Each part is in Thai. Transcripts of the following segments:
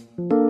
คุ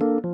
รา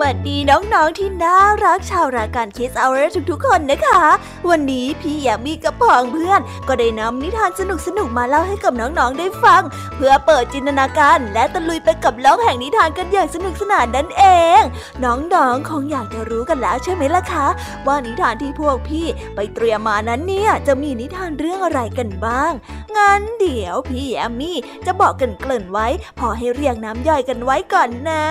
วัสดีน้องๆที่น่ารักชาวรายการคิสเอาเรทุกๆคนนะคะ วันนี้พี่ยามีกับพองเพื่อน ก็ได้นำนิทานสนุกๆมาเล่าให้กับน้องๆได้ฟัง เพื่อเปิดจินตนาการและตะลุยไปกับโลกแห่งนิทานกันอย่างสนุกสนานนั่นเอง น้องๆคงอยากจะรู้กันแล้วใช่ไหมล่ะคะ ว่านิทานที่พวกพี่ไปเตรียมมานั้นเนี่ยจะมีนิทานเรื่องอะไรกันบ้างงั้นเดี๋ยวพี่แอมมี่จะบอกกันเกริ่นไว้ พอให้เรียงน้ำย่อยกันไว้ก่อนนะ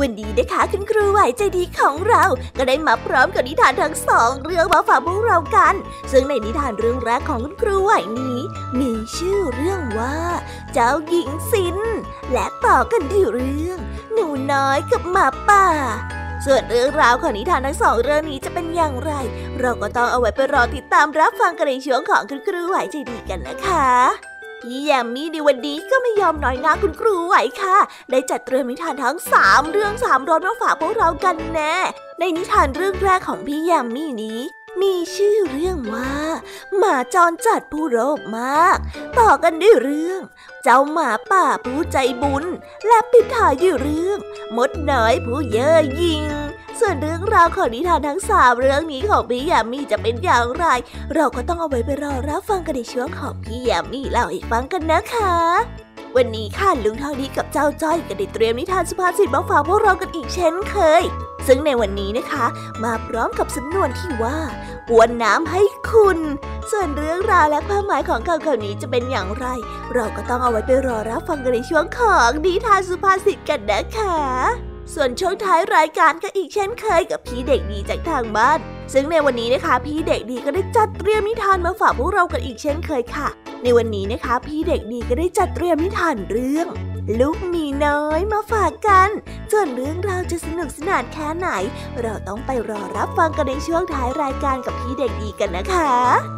วันนี้นะคะคุณครูไหวใจดีของเรา ก็ได้มาพร้อมกับนิทานทั้งสองเรื่องมาฝากพวกเรากัน ซึ่งในนิทานเรื่องแรกของคุณครูไหวนี้ มีชื่อเรื่องว่า เจ้าหญิงซิน และต่อกันที่เรื่อง หนูน้อยกับหมาป่าส่วนเรื่องราวของนิทานทั้งสองเรื่องนี้จะเป็นอย่างไร เราก็ต้องเอาไว้ไปรอติดตามรับฟังกันในช่วงของคุณครูไหวใจดีกันนะคะ พี่แยมมี่ในวันนี้ก็ไม่ยอมน้อยหน้าคุณครูไหวค่ะ ได้จัดเตรียมนิทานทั้งสามเรื่องสามรสมาฝากพวกเรากันแน่ ในนิทานเรื่องแรกของพี่แยมมี่นี้ มีชื่อเรื่องว่าหมาจรจัดผู้โลภมาก ต่อกันด้วยเรื่อง เจ้าหมาป่าผู้ใจบุญ และปิดท้ายด้วยเรื่อง มดน้อยผู้เย่อหยิ่ง ส่วนเรื่องราวของนิทานทั้งสามเรื่องนี้ของพี่ยามีจะเป็นอย่างไร เราก็ต้องเอาไว้ไปรอรับฟังกันในช่วงของพี่ยามีเล่าให้ฟังกันนะคะวันนี้ค่ะลุงทองดีกับเจ้าจ้อยก็ได้เตรียมนิทานสุภาษิตมาฝากพวกเรากันอีกเช่นเคย ซึ่งในวันนี้นะคะ มาพร้อมกับสำนวนที่ว่าปวนน้ำให้คุณ ส่วนเรื่องราวและความหมายของคำคำนี้จะเป็นอย่างไร เราก็ต้องเอาไว้ไปรอรับฟังกันในช่วงของนิทานสุภาษิตกันนะคะ ส่วนช่วงท้ายรายการก็อีกเช่นเคยกับพี่เด็กดีจากทางบ้าน ซึ่งในวันนี้นะคะพี่เด็กดีก็ได้จัดเตรียมนิทานมาฝากพวกเรากันอีกเช่นเคยค่ะ ในวันนี้นะคะพี่เด็กดีก็ได้จัดเตรียมนิทานเรื่อง ลูกมีน้อยมาฝากกัน ส่วนเรื่องราวจะสนุกสนานแค่ไหน เราต้องไปรอรับฟังกันในช่วงท้ายรายการกับพี่เด็กดีกันนะคะ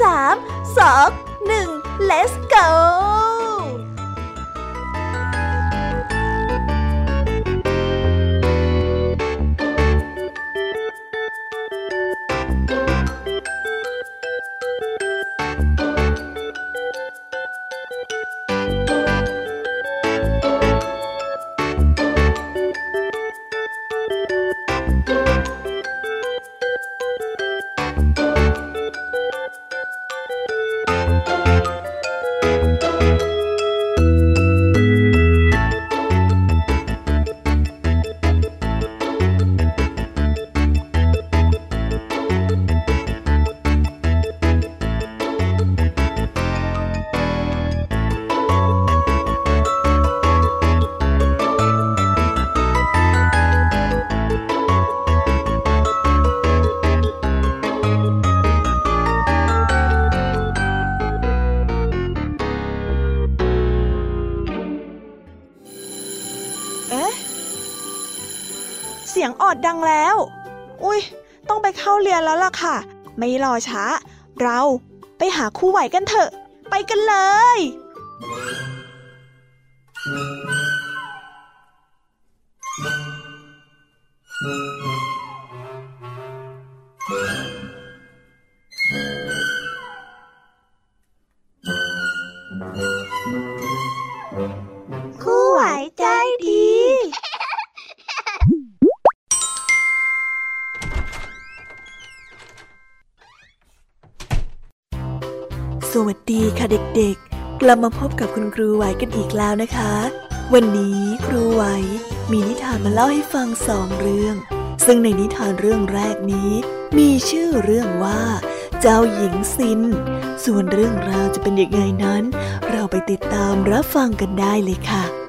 สามสองหนึ่ง let's go เข้าเรียนแล้วล่ะค่ะ ไม่รอช้า เราไปหาคู่ไหวกันเถอะ ไปกันเลย ลับมาพบกับคุณครูไหวกันอีกแล้วนะคะ วันนี้ครูไหวมีนิทานมาเล่าให้ฟังสองเรื่อง ซึ่งในนิทานเรื่องแรกนี้ มีชื่อเรื่องว่า เจ้าหญิงซิน ส่วนเรื่องราวจะเป็นยังไงนั้น เราไปติดตามรับฟังกันได้เลยค่ะ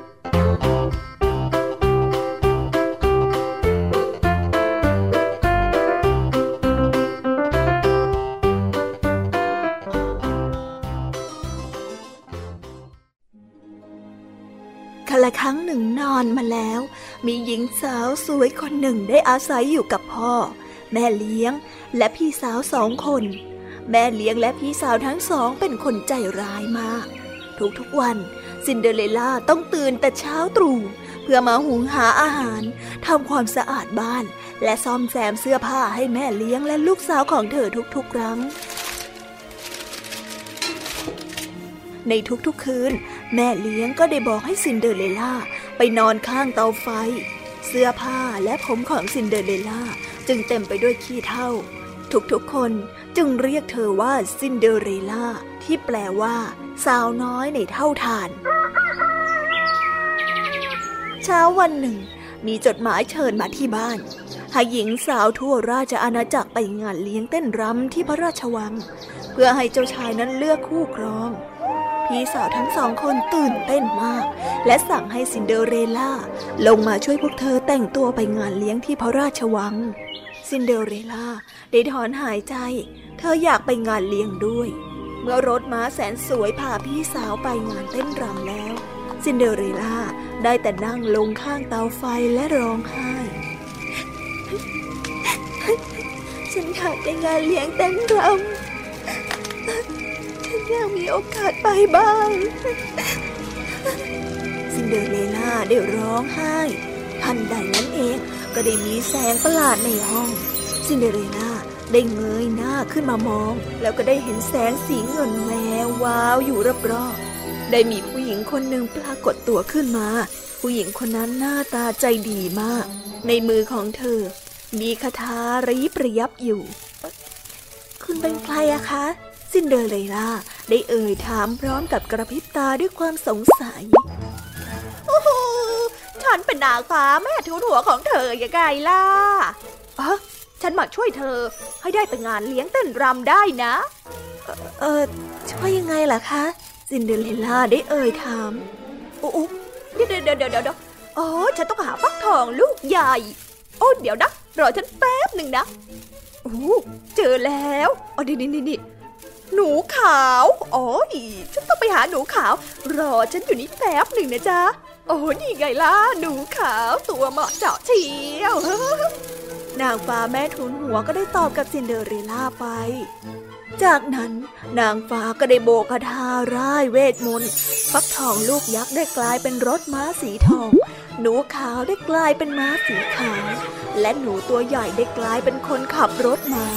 นึ่งนอนมาแล้ว มีหญิงสาวสวยคนหนึ่งได้อาศัยอยู่กับพ่อ แม่เลี้ยงและพี่สาวสองคน แม่เลี้ยงและพี่สาวทั้งสองเป็นคนใจร้ายมาก ทุกๆวันซินเดอเรลล่าต้องตื่นแต่เช้าตรู่เพื่อมาหุงหาอาหารทำความสะอาดบ้าน และซ่อมแซมเสื้อผ้าให้แม่เลี้ยงและลูกสาวของเธอทุกๆครั้งในทุกๆคืน แม่เลี้ยงก็ได้บอกให้ซินเดอเรลล่า ไปนอนข้างเตาไฟ เสื้อผ้าและผมของซินเดอเรลล่าจึงเต็มไปด้วยขี้เถ้า ทุกๆคนจึงเรียกเธอว่าซินเดอเรลล่าที่แปลว่า สาวน้อยในเถ้าถ่าน เช้าวันหนึ่ง มีจดหมายเชิญมาที่บ้านให้หญิงสาวทั่วราชอาณาจักรไปงานเลี้ยงเต้นรำที่พระราชวัง เพื่อให้เจ้าชายนั้นเลือกคู่ครอง พี่สาวทั้งสองคนตื่นเต้นมาก และสั่งให้ซินเดอเรลล่าลงมาช่วยพวกเธอแต่งตัวไปงานเลี้ยงที่พระราชวัง ซินเดอเรลล่าได้ถอนหายใจ เธออยากไปงานเลี้ยงด้วย เมื่อรถม้าแสนสวยพาพี่สาวไปงานเต้นรำแล้ว ซินเดอเรลล่าได้แต่นั่งลงข้างเตาไฟและร้องไห้ฉันอยากไปงานเลี้ยงเต้นรำ ฉันอยากมีโอกาสไปบ้างซินเดอเรลล่าได้ร้องไห้ ทันใดนั้นเองก็ได้มีแสงประหลาดในห้อง ซินเดอเรลล่าได้เงยหน้าขึ้นมามอง แล้วก็ได้เห็นแสงสีเงินแวววาวอยู่รอบๆได้มีผู้หญิงคนหนึ่งปรากฏตัวขึ้นมา ผู้หญิงคนนั้นหน้าตาใจดีมาก ในมือของเธอ มีคทาระยิบระยับอยู่ คุณเป็นใครอะคะ ซินเดอเรลล่าได้เอ่ยถามพร้อมกับกระพริบตาด้วยความสงสัย โอ้โห ฉันเป็นนางฟ้าแม่ทูนหัวของเธอยังไงล่ะอ๋อฉันมาช่วยเธอให้ได้ไปงานเลี้ยงเต้นรำได้นะ เออช่วยยังไงล่ะคะ ซินเดอเรลล่าได้เอ่ยถามโอ้เดี๋ยวเดี๋ยวเดี๋ยวเดี๋ยวอ๋อ ฉันต้องหาฟักทองลูกใหญ่ โอ้เดี๋ยวนะรอฉันแป๊บหนึ่งนะโอ้เจอแล้วอ๋อนี่นี่นี่ หนูขาวอ๋อฉันต้องไปหาหนูขาว รอฉันอยู่นี่แป๊บหนึ่งนะจ๊ะ โอ้นี่ไงล่ะ หนูขาวตัวเหมาะเจาะเชียว นางฟ้าแม่ทุนหัวก็ได้ตอบกับซินเดอเรลล่าไป จากนั้นนางฟ้าก็ได้โบกคทาร่ายเวทมนต์ฟักทองลูกยักษ์ได้กลายเป็นรถม้าสีทอง หนูขาวได้กลายเป็นม้าสีขาว และหนูตัวใหญ่ได้กลายเป็นคนขับรถม้า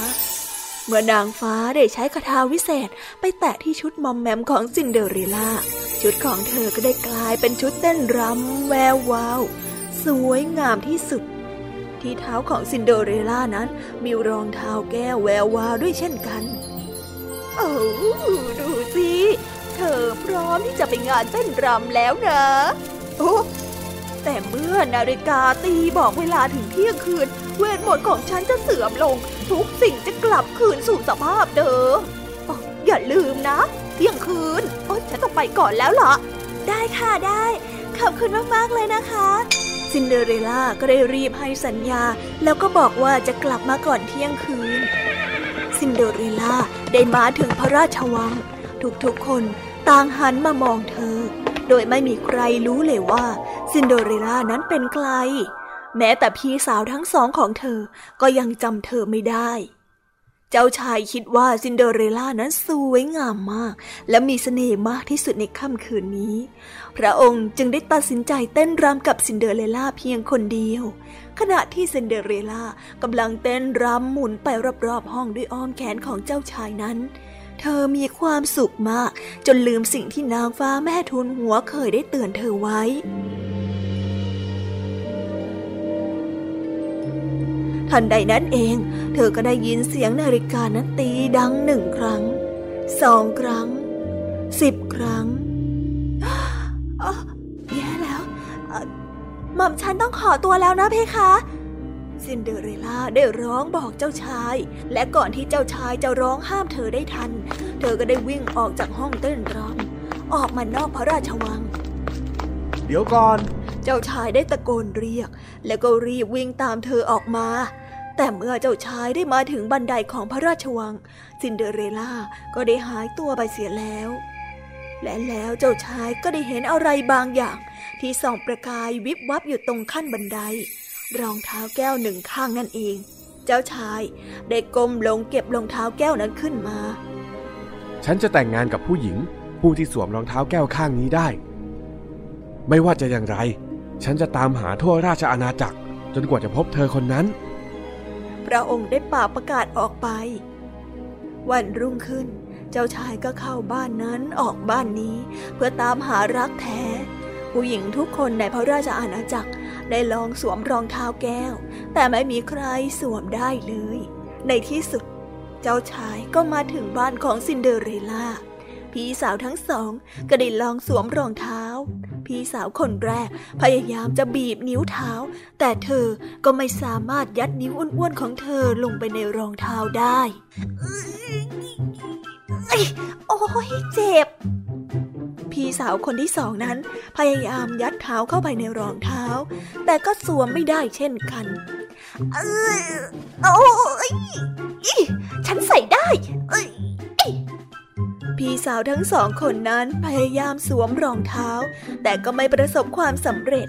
เมื่อนางฟ้าได้ใช้คทาวิเศษไปแตะที่ชุดมอมแมมของซินเดอเรลล่า ชุดของเธอก็ได้กลายเป็นชุดเต้นรำแวววาว สวยงามที่สุด ที่เท้าของซินเดอเรลล่านั้น มีรองเท้าแก้วแวววาวด้วยเช่นกันโอ้ดูสิเธอพร้อมที่จะไปงานเต้นรำแล้วนะโอ้แต่เมื่อนาฬิกาตีบอกเวลาถึงเที่ยงคืน เวทมนต์ของฉันจะเสื่อมลง ทุกสิ่งจะกลับคืนสู่สภาพเดิมออย่าลืมนะ เที่ยงคืนโอ้ฉันต้องไปก่อนแล้วล่ะ ได้ค่ะได้ ขอบคุณมาก ๆ เลยนะคะซินเดอเรลล่าก็ได้รีบให้สัญญา แล้วก็บอกว่าจะกลับมาก่อนเที่ยงคืน ซินเดอเรลล่าได้มาถึงพระราชวัง ทุกๆคนต่างหันมามองเธอ โดยไม่มีใครรู้เลยว่า ซินเดอเรลล่านั้นเป็นใคร แม้แต่พี่สาวทั้งสองของเธอก็ยังจำเธอไม่ได้ เจ้าชายคิดว่าซินเดอเรลล่านั้นสวยงามมาก และมีเสน่ห์มากที่สุดในค่ำคืนนี้ พระองค์จึงได้ตัดสินใจเต้นรำกับซินเดอเรลล่าเพียงคนเดียว ขณะที่ซินเดอเรลล่ากำลังเต้นรำหมุนไปรอบๆห้องด้วยอ้อมแขนของเจ้าชายนั้นเธอมีความสุขมาก จนลืมสิ่งที่นางฟ้าแม่ทูนหัวเคยได้เตือนเธอไว้ ทันใดนั้นเอง เธอก็ได้ยินเสียงนาฬิกานั้นตีดังหนึ่งครั้งสองครั้งสิบครั้งอ๊ะแย่แล้วเอ่อหม่อมฉันต้องขอตัวแล้วนะเพคะซินเดอเรลล่าได้ร้องบอกเจ้าชาย และก่อนที่เจ้าชายจะร้องห้ามเธอได้ทัน เธอก็ได้วิ่งออกจากห้องเต้นรำออกมานอกพระราชวัง เดี๋ยวก่อน เจ้าชายได้ตะโกนเรียก แล้วก็รีบวิ่งตามเธอออกมา แต่เมื่อเจ้าชายได้มาถึงบันไดของพระราชวัง ซินเดอเรลล่าก็ได้หายตัวไปเสียแล้ว และแล้วเจ้าชายก็ได้เห็นอะไรบางอย่าง ที่ส่องประกายวิบวับอยู่ตรงขั้นบันได รองเท้าแก้วหนึ่งข้างนั่นเอง เจ้าชายได้ก้มลงเก็บรองเท้าแก้วนั้นขึ้นมา ฉันจะแต่งงานกับผู้หญิง ผู้ที่สวมรองเท้าแก้วข้างนี้ได้ ไม่ว่าจะอย่างไร ฉันจะตามหาทั่วราชอาณาจักร จนกว่าจะพบเธอคนนั้น พระองค์ได้ป่าวประกาศออกไป วันรุ่งขึ้น เจ้าชายก็เข้าบ้านนั้นออกบ้านนี้ เพื่อตามหารักแท้ ผู้หญิงทุกคนในพระราชอาณาจักรได้ลองสวมรองเท้าแก้ว แต่ไม่มีใครสวมได้เลย ในที่สุด เจ้าชายก็มาถึงบ้านของซินเดอเรลล่า พี่สาวทั้งสองก็ได้ลองสวมรองเท้า พี่สาวคนแรกพยายามจะบีบนิ้วเท้า แต่เธอก็ไม่สามารถยัดนิ้วอ้วนๆของเธอลงไปในรองเท้าได้อ้ยโอ้ยเจ็บ พี่สาวคนที่สองนั้น พยายามยัดเท้าเข้าไปในรองเท้า แต่ก็สวมไม่ได้เช่นกันเอ้ยโอ้ยฉันใส่ได้เอ้ย พี่สาวทั้งสองคนนั้นพยายามสวมรองเท้า แต่ก็ไม่ประสบความสำเร็จ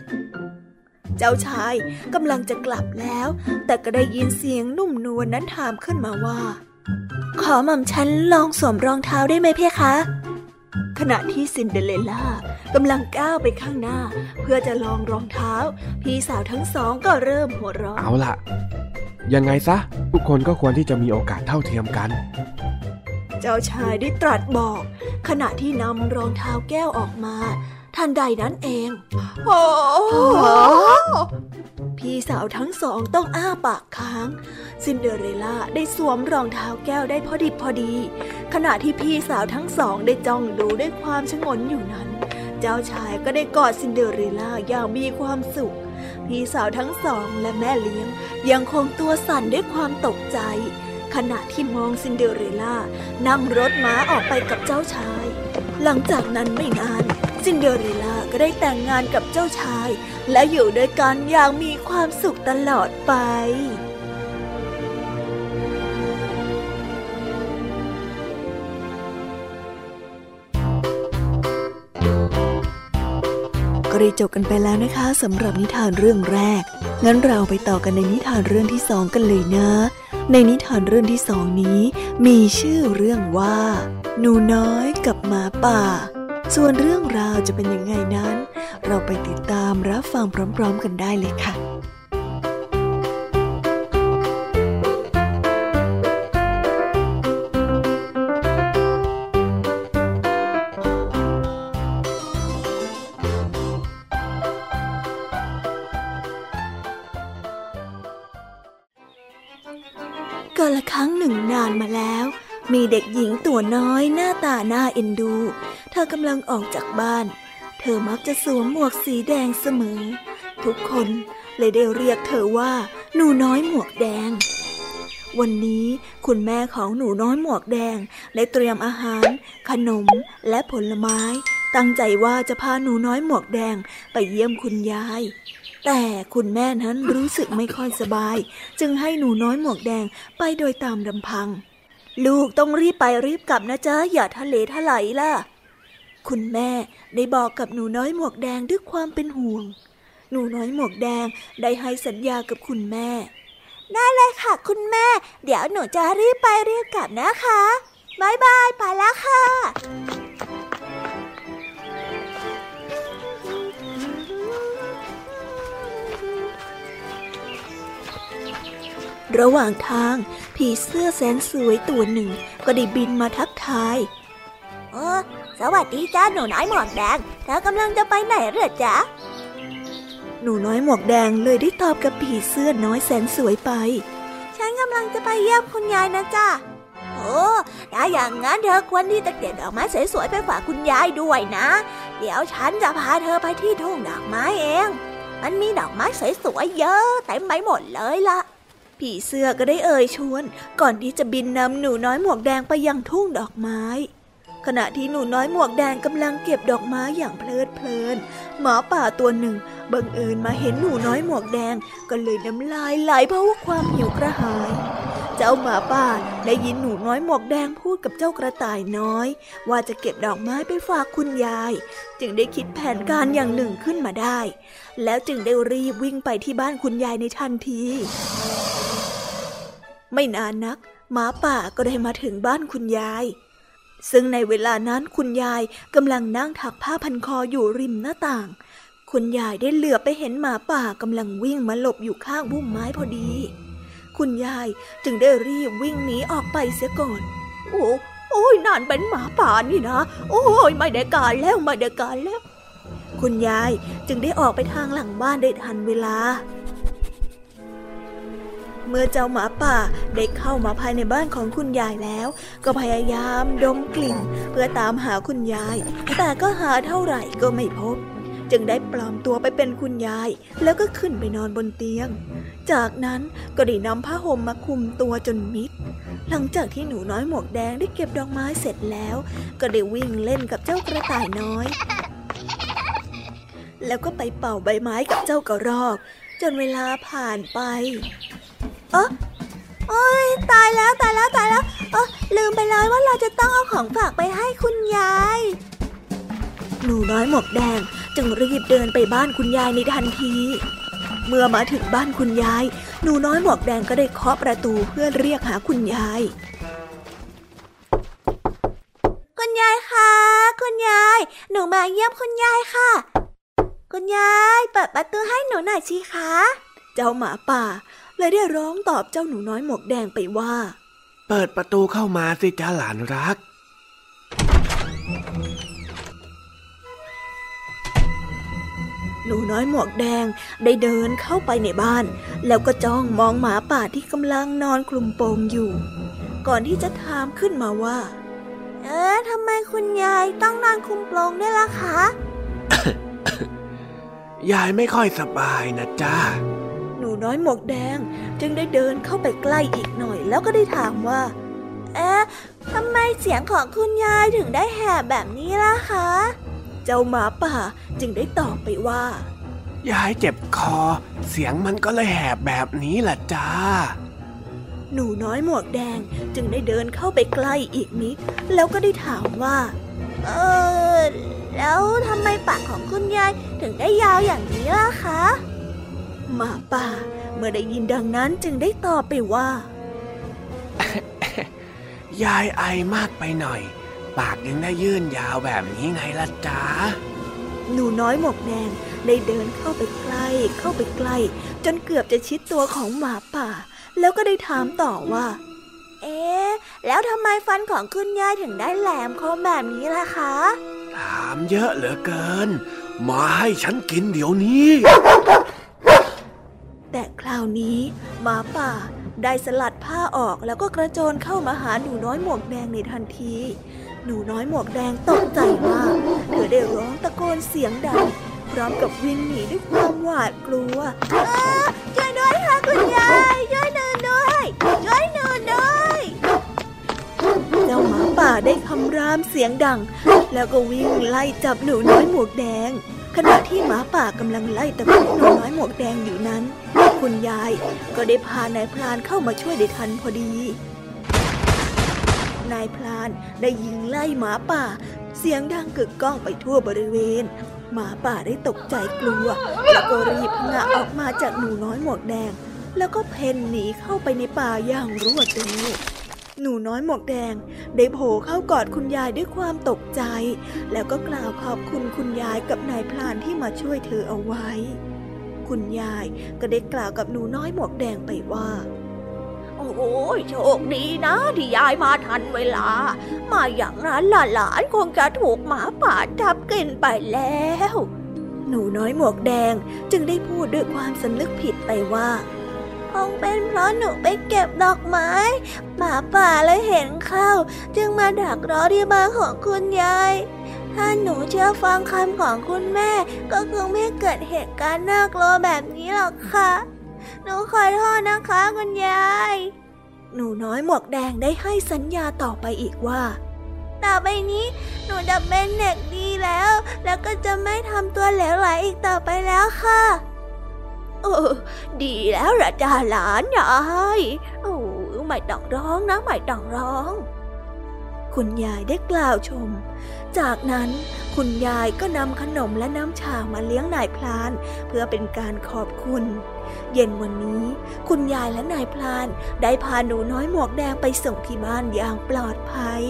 เจ้าชายกำลังจะกลับแล้ว แต่ก็ได้ยินเสียงนุ่มนวลนั้นถามขึ้นมาว่า ขอหม่อมฉันลองสวมรองเท้าได้ไหมเพคะ ขณะที่ซินเดอเรลล่ากำลังก้าวไปข้างหน้า เพื่อจะลองรองเท้า พี่สาวทั้งสองก็เริ่มหัวเราะเอาล่ะ ยังไงซะทุกคนก็ควรที่จะมีโอกาสเท่าเทียมกัน เจ้าชายได้ตรัสบอก ขณะที่นำรองเท้าแก้วออกมา ทันใดนั้นเองโอ้โหพี่สาวทั้งสองต้องอ้าปากค้าง ซินเดอเรลล่าได้สวมรองเท้าแก้วได้พอดิบพอดี ขณะที่พี่สาวทั้งสองได้จ้องดูด้วยความฉงนอยู่นั้น เจ้าชายก็ได้กอดซินเดอเรลล่าอย่างมีความสุข พี่สาวทั้งสองและแม่เลี้ยงยังคงตัวสั่นด้วยความตกใจ ขณะที่มองซินเดอเรลล่านั่งรถม้าออกไปกับเจ้าชาย หลังจากนั้นไม่นาน ซินเดอเรลล่าก็ได้แต่งงานกับเจ้าชาย และอยู่ด้วยกันอย่างมีความสุขตลอดไป ได้จบกันไปแล้วนะคะสำหรับนิทานเรื่องแรก งั้นเราไปต่อกันในนิทานเรื่องที่สองกันเลยนะ ในนิทานเรื่องที่สองนี้ มีชื่อเรื่องว่า หนูน้อยกับหมาป่า ส่วนเรื่องราวจะเป็นยังไงนั้น เราไปติดตามรับฟังพร้อม ๆ กันได้เลยค่ะานมาแล้ว มีเด็กหญิงตัวน้อยหน้าตาหน่าเอ็นดู เธอกำลังออกจากบ้าน เธอมักจะสวมหมวกสีแดงเสมอ ทุกคนเลยได้เรียกเธอว่า หนูน้อยหมวกแดง วันนี้คุณแม่ของหนูน้อยหมวกแดงได้เตรียมอาหาร ขนมและผลไม้ ตั้งใจว่าจะพาหนูน้อยหมวกแดงไปเยี่ยมคุณยาย แต่คุณแม่นั้นรู้สึกไม่ค่อยสบาย จึงให้หนูน้อยหมวกแดงไปโดยตามลำพัง ลูกต้องรีบไปรีบกลับนะจ๊ะ อย่าทะเลทลายล่ะ คุณแม่ได้บอกกับหนูน้อยหมวกแดงด้วยความเป็นห่วง หนูน้อยหมวกแดงได้ให้สัญญากับคุณแม่ ได้เลยค่ะ คุณแม่ เดี๋ยวหนูจะรีบไปรีบกลับนะคะบายบายไปแล้วค่ะ ระหว่างทาง ผีเสื้อแสนสวยตัวหนึ่ง ก็ได้บินมาทักทายเออสวัสดีจ้าหนูน้อยหมวกแดง เธอกำลังจะไปไหนเหรอจ๊ะ หนูน้อยหมวกแดงเลยได้ตอบกับผีเสื้อน้อยแสนสวยไป ฉันกำลังจะไปเยี่ยมคุณยายนะจ๊ะโอ้ถ้าอย่างนั้นเธอควรที่จะเก็บดอกไม้สวยๆไปฝากคุณยายด้วยนะ เดี๋ยวฉันจะพาเธอไปที่ทุ่งดอกไม้เอง มันมีดอกไม้สวยๆเยอะเต็มไปหมดเลยล่ะ ผีเสื้อก็ได้เอ่ยชวน ก่อนที่จะบินนำหนูน้อยหมวกแดงไปยังทุ่งดอกไม้ ขณะที่หนูน้อยหมวกแดงกำลังเก็บดอกไม้อย่างเพลิดเพลิน หมาป่าตัวหนึ่งบังเอิญมาเห็นหนูน้อยหมวกแดงก็เลยน้ำลายไหลเพราะว่าความหิวกระหาย เจ้าหมาป่าได้ยินหนูน้อยหมวกแดงพูดกับเจ้ากระต่ายน้อย ว่าจะเก็บดอกไม้ไปฝากคุณยาย จึงได้คิดแผนการอย่างหนึ่งขึ้นมาได้ แล้วจึงได้รีบวิ่งไปที่บ้านคุณยายในทันที ไม่นานนัก หมาป่าก็ได้มาถึงบ้านคุณยาย ซึ่งในเวลานั้นคุณยายกำลังนั่งถักผ้าพันคออยู่ริมหน้าต่าง คุณยายได้เหลือบไปเห็นหมาป่ากำลังวิ่งมาหลบอยู่ข้างพุ่มไม้พอดี คุณยายจึงได้รีบวิ่งหนีออกไปเสียก่อน โอ้โอ้ยนั่นเป็นหมาป่านี่นะ โอ้ยไม่ได้การแล้วไม่ได้การแล้ว คุณยายจึงได้ออกไปทางหลังบ้านได้ทันเวลา เมื่อเจ้าหมาป่าได้เข้ามาภายในบ้านของคุณยายแล้ว ก็พยายามดมกลิ่น เพื่อตามหาคุณยาย แต่ก็หาเท่าไหร่ก็ไม่พบ จึงได้ปลอมตัวไปเป็นคุณยาย แล้วก็ขึ้นไปนอนบนเตียง จากนั้นก็ได้นำผ้าห่มมาคลุมตัวจนมิด หลังจากที่หนูน้อยหมวกแดงได้เก็บดอกไม้เสร็จแล้ว ก็ได้วิ่งเล่นกับเจ้ากระต่ายน้อย แล้วก็ไปเป่าใบไม้กับเจ้ากระรอก จนเวลาผ่านไป เออโอ้ยตายแล้วตายแล้วตายแล้วเออลืมไปเลยว่าเราจะต้องเอาของฝากไปให้คุณยาย หนูน้อยหมวกแดงจึงรีบเดินไปบ้านคุณยายในทันที เมื่อมาถึงบ้านคุณยาย หนูน้อยหมวกแดงก็ได้เคาะประตูเพื่อเรียกหาคุณยาย คุณยายคะคุณยาย หนูมาเยี่ยมคุณยายค่ะ คุณยาย เปิดประตูให้หนูหน่อยสิคะ เจ้าหมาป่า เลยได้ร้องตอบเจ้าหนูน้อยหมวกแดงไปว่า เปิดประตูเข้ามาสิจ้าหลานรัก หนูน้อยหมวกแดงได้เดินเข้าไปในบ้าน แล้วก็จ้องมองหมาป่าที่กำลังนอนคลุมโปงอยู่ ก่อนที่จะถามขึ้นมาว่า เอ๊ะทำไมคุณยายต้องนอนคลุมโปงด้วยล่ะคะ ยายไม่ค่อยสบายนะจ้าห นูน้อยหมวกแดง จึงได้เดินเข้าไปใกล้อีกหน่อย แล้วก็ได้ถามว่า เอ๊ะทำไมเสียงของคุณยายถึงได้แหบแบบนี้ล่ะคะ เจ้าหมาป่าจึงได้ตอบไปว่า ยายเจ็บคอ เสียงมันก็เลยแหบแบบนี้ล่ะจ้าหนูน้อยหมวกแดงจึงได้เดินเข้าไปใกล้อีกนิด แล้วก็ได้ถามว่า เออ แล้วทำไมปากของคุณยายถึงได้ยาวอย่างนี้ล่ะคะ หมาป่า เมื่อได้ยินดังนั้นจึงได้ตอบไปว่า ยายไอมากไปหน่อย ปากยังได้ยื่นยาวแบบนี้ไงล่ะจ้าหนูน้อยหมวกแดงได้เดินเข้าไปใกล้ เข้าไปใกล้ จนเกือบจะชิดตัวของหมาป่า แล้วก็ได้ถามต่อว่า เอ๊ะ แล้วทำไมฟันของคุณยายถึงได้แหลมคมแบบนี้ล่ะคะ ถามเยอะเหลือเกิน มาให้ฉันกินเดี๋ยวนี้ แต่คราวนี้หมาป่าได้สลัดผ้าออกแล้วก็กระโจนเข้ามาหาหนูน้อยหมวกแดงในทันที หนูน้อยหมวกแดงตกใจมาก เธอได้ร้องตะโกนเสียงดังพร้อมกับวิ่งหนีด้วยความหวาดกลัวอ้าช่วยด้วยค่ะคุณยายช่วยหนูด้วยช่วยหนูด้วยเจ้าหมาป่าได้คำรามเสียงดัง แล้วก็วิ่งไล่จับหนูน้อยหมวกแดง ขณะที่หมาป่ากำลังไล่ตะคุบหนูน้อยหมวกแดงอยู่นั้น คุณยายก็ได้พานายพลานเข้ามาช่วยได้ทันพอดี นายพลานได้ยิงไล่หมาป่า เสียงดังกึกก้องไปทั่วบริเวณ หมาป่าได้ตกใจกลัวแล้วก็รีบพงะออกมาจากหนูน้อยหมวกแดง แล้วก็เพ่นหนีเข้าไปในป่าอย่างรวดเร็ว หนูน้อยหมวกแดง ได้โผล่เข้ากอดคุณยายด้วยความตกใจ แล้วก็กล่าวขอบคุณคุณยายกับนายพลานที่มาช่วยเธอเอาไว้ คุณยายก็ได้กล่าวกับหนูน้อยหมวกแดงไปว่า โอ้ยโชคดีนะที่ยายมาทันเวลา มาอย่างนั้นหลานคงจะถูกหมาป่าทับกินไปแล้ว หนูน้อยหมวกแดงจึงได้พูดด้วยความสำนึกผิดไปว่า คงเป็นเพราะหนูไปเก็บดอกไม้ หมาป่าเลยเห็นเข้า จึงมาดักรอที่บ้านของคุณยาย ถ้าหนูเชื่อฟังคำของคุณแม่ ก็คงไม่เกิดเหตุการณ์น่ากลัวแบบนี้หรอกค่ะ หนูขอโทษนะคะคุณยาย หนูน้อยหมวกแดงได้ให้สัญญาต่อไปอีกว่าต่อไปนี้หนูจะเป็นเด็กดีแล้ว แล้วก็จะไม่ทำตัวเหลวไหลอีกต่อไปแล้วค่ะ เออ ดีแล้วละจ้าหลานยายโอ้ไม่ต้องร้องนะไม่ต้องร้อง คุณยายได้กล่าวชม จากนั้นคุณยายก็นำขนมและน้ำชามาเลี้ยงนายพลาน เพื่อเป็นการขอบคุณ เย็นวันนี้ คุณยายและนายพลาน ได้พาหนูน้อยหมวกแดงไปส่งที่บ้านอย่างปลอดภัย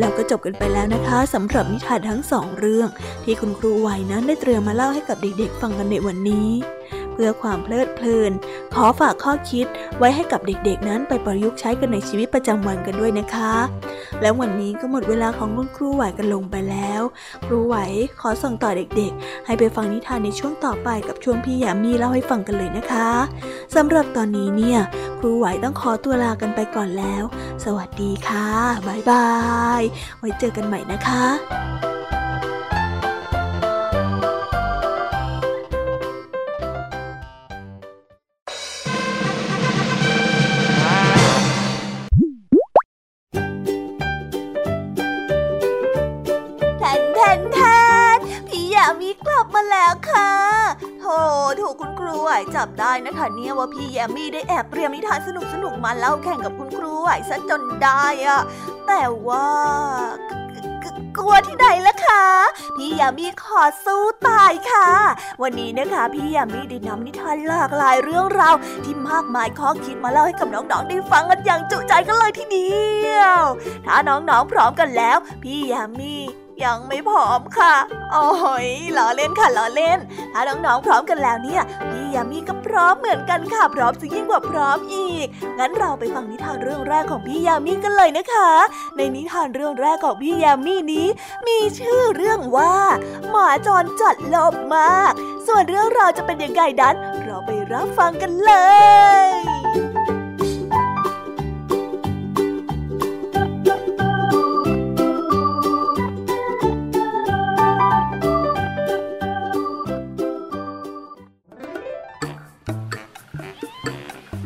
เราก็จบกันไปแล้วนะคะสำหรับนิทานทั้งสองเรื่อง ที่คุณครูไหวนั้นได้เตรียมมาเล่าให้กับเด็กๆ ฟังกันในวันนี้ พื่อความเพลิดเพลิน ขอฝากข้อคิดไว้ให้กับเด็กๆ นั้นไปประยุกต์ใช้กันในชีวิตประจำวันกันด้วยนะคะ แล้ววันนี้ก็หมดเวลาของคุณครูไหวกันลงไปแล้ว ครูไหวขอส่งต่อเด็กๆ ให้ไปฟังนิทานในช่วงต่อไปกับช่วงพี่ยามีเล่าให้ฟังกันเลยนะคะสำหรับตอนนี้เนี่ย ครูไหวต้องขอตัวลากันไปก่อนแล้ว สวัสดีค่ะบ๊ายบาย ไว้เจอกันใหม่นะคะ ไหวจับได้นะคะเนี่ยว่าพี่แยมมี่ได้แอบเตรียมนิทานสนุกสนุกมาเล่าแข่งกับคุณครูไหวซะจนได้อะแต่ว่ากลัวที่ไหนล่ะคะ พี่ยามีขอสู้ตายค่ะ วันนี้นะคะพี่ยามีได้นำนิทานหลากหลายเรื่องราวที่มากมายข้อคิดมาเล่าให้กับน้องๆได้ฟังกันอย่างจุใจกันเลยทีเดียว ถ้าน้องๆพร้อมกันแล้ว พี่ยามี ยังไม่พร้อมค่ะ โอ้ยล้อเล่นค่ะล้อเล่น ถ้าน้องๆพร้อมกันแล้วเนี่ย พี่ยามีก็พร้อมเหมือนกันค่ะ พร้อมจะยิ่งกว่าพร้อมอีก งั้นเราไปฟังนิทานเรื่องแรกของพี่ยามีกันเลยนะคะ ในนิทานเรื่องแรกของพี่ยามีนี้ มีชื่อเรื่องว่า หมาจรจัดลบมาก ส่วนเรื่องราวจะเป็นยังไงนั้น เราไปรับฟังกันเลย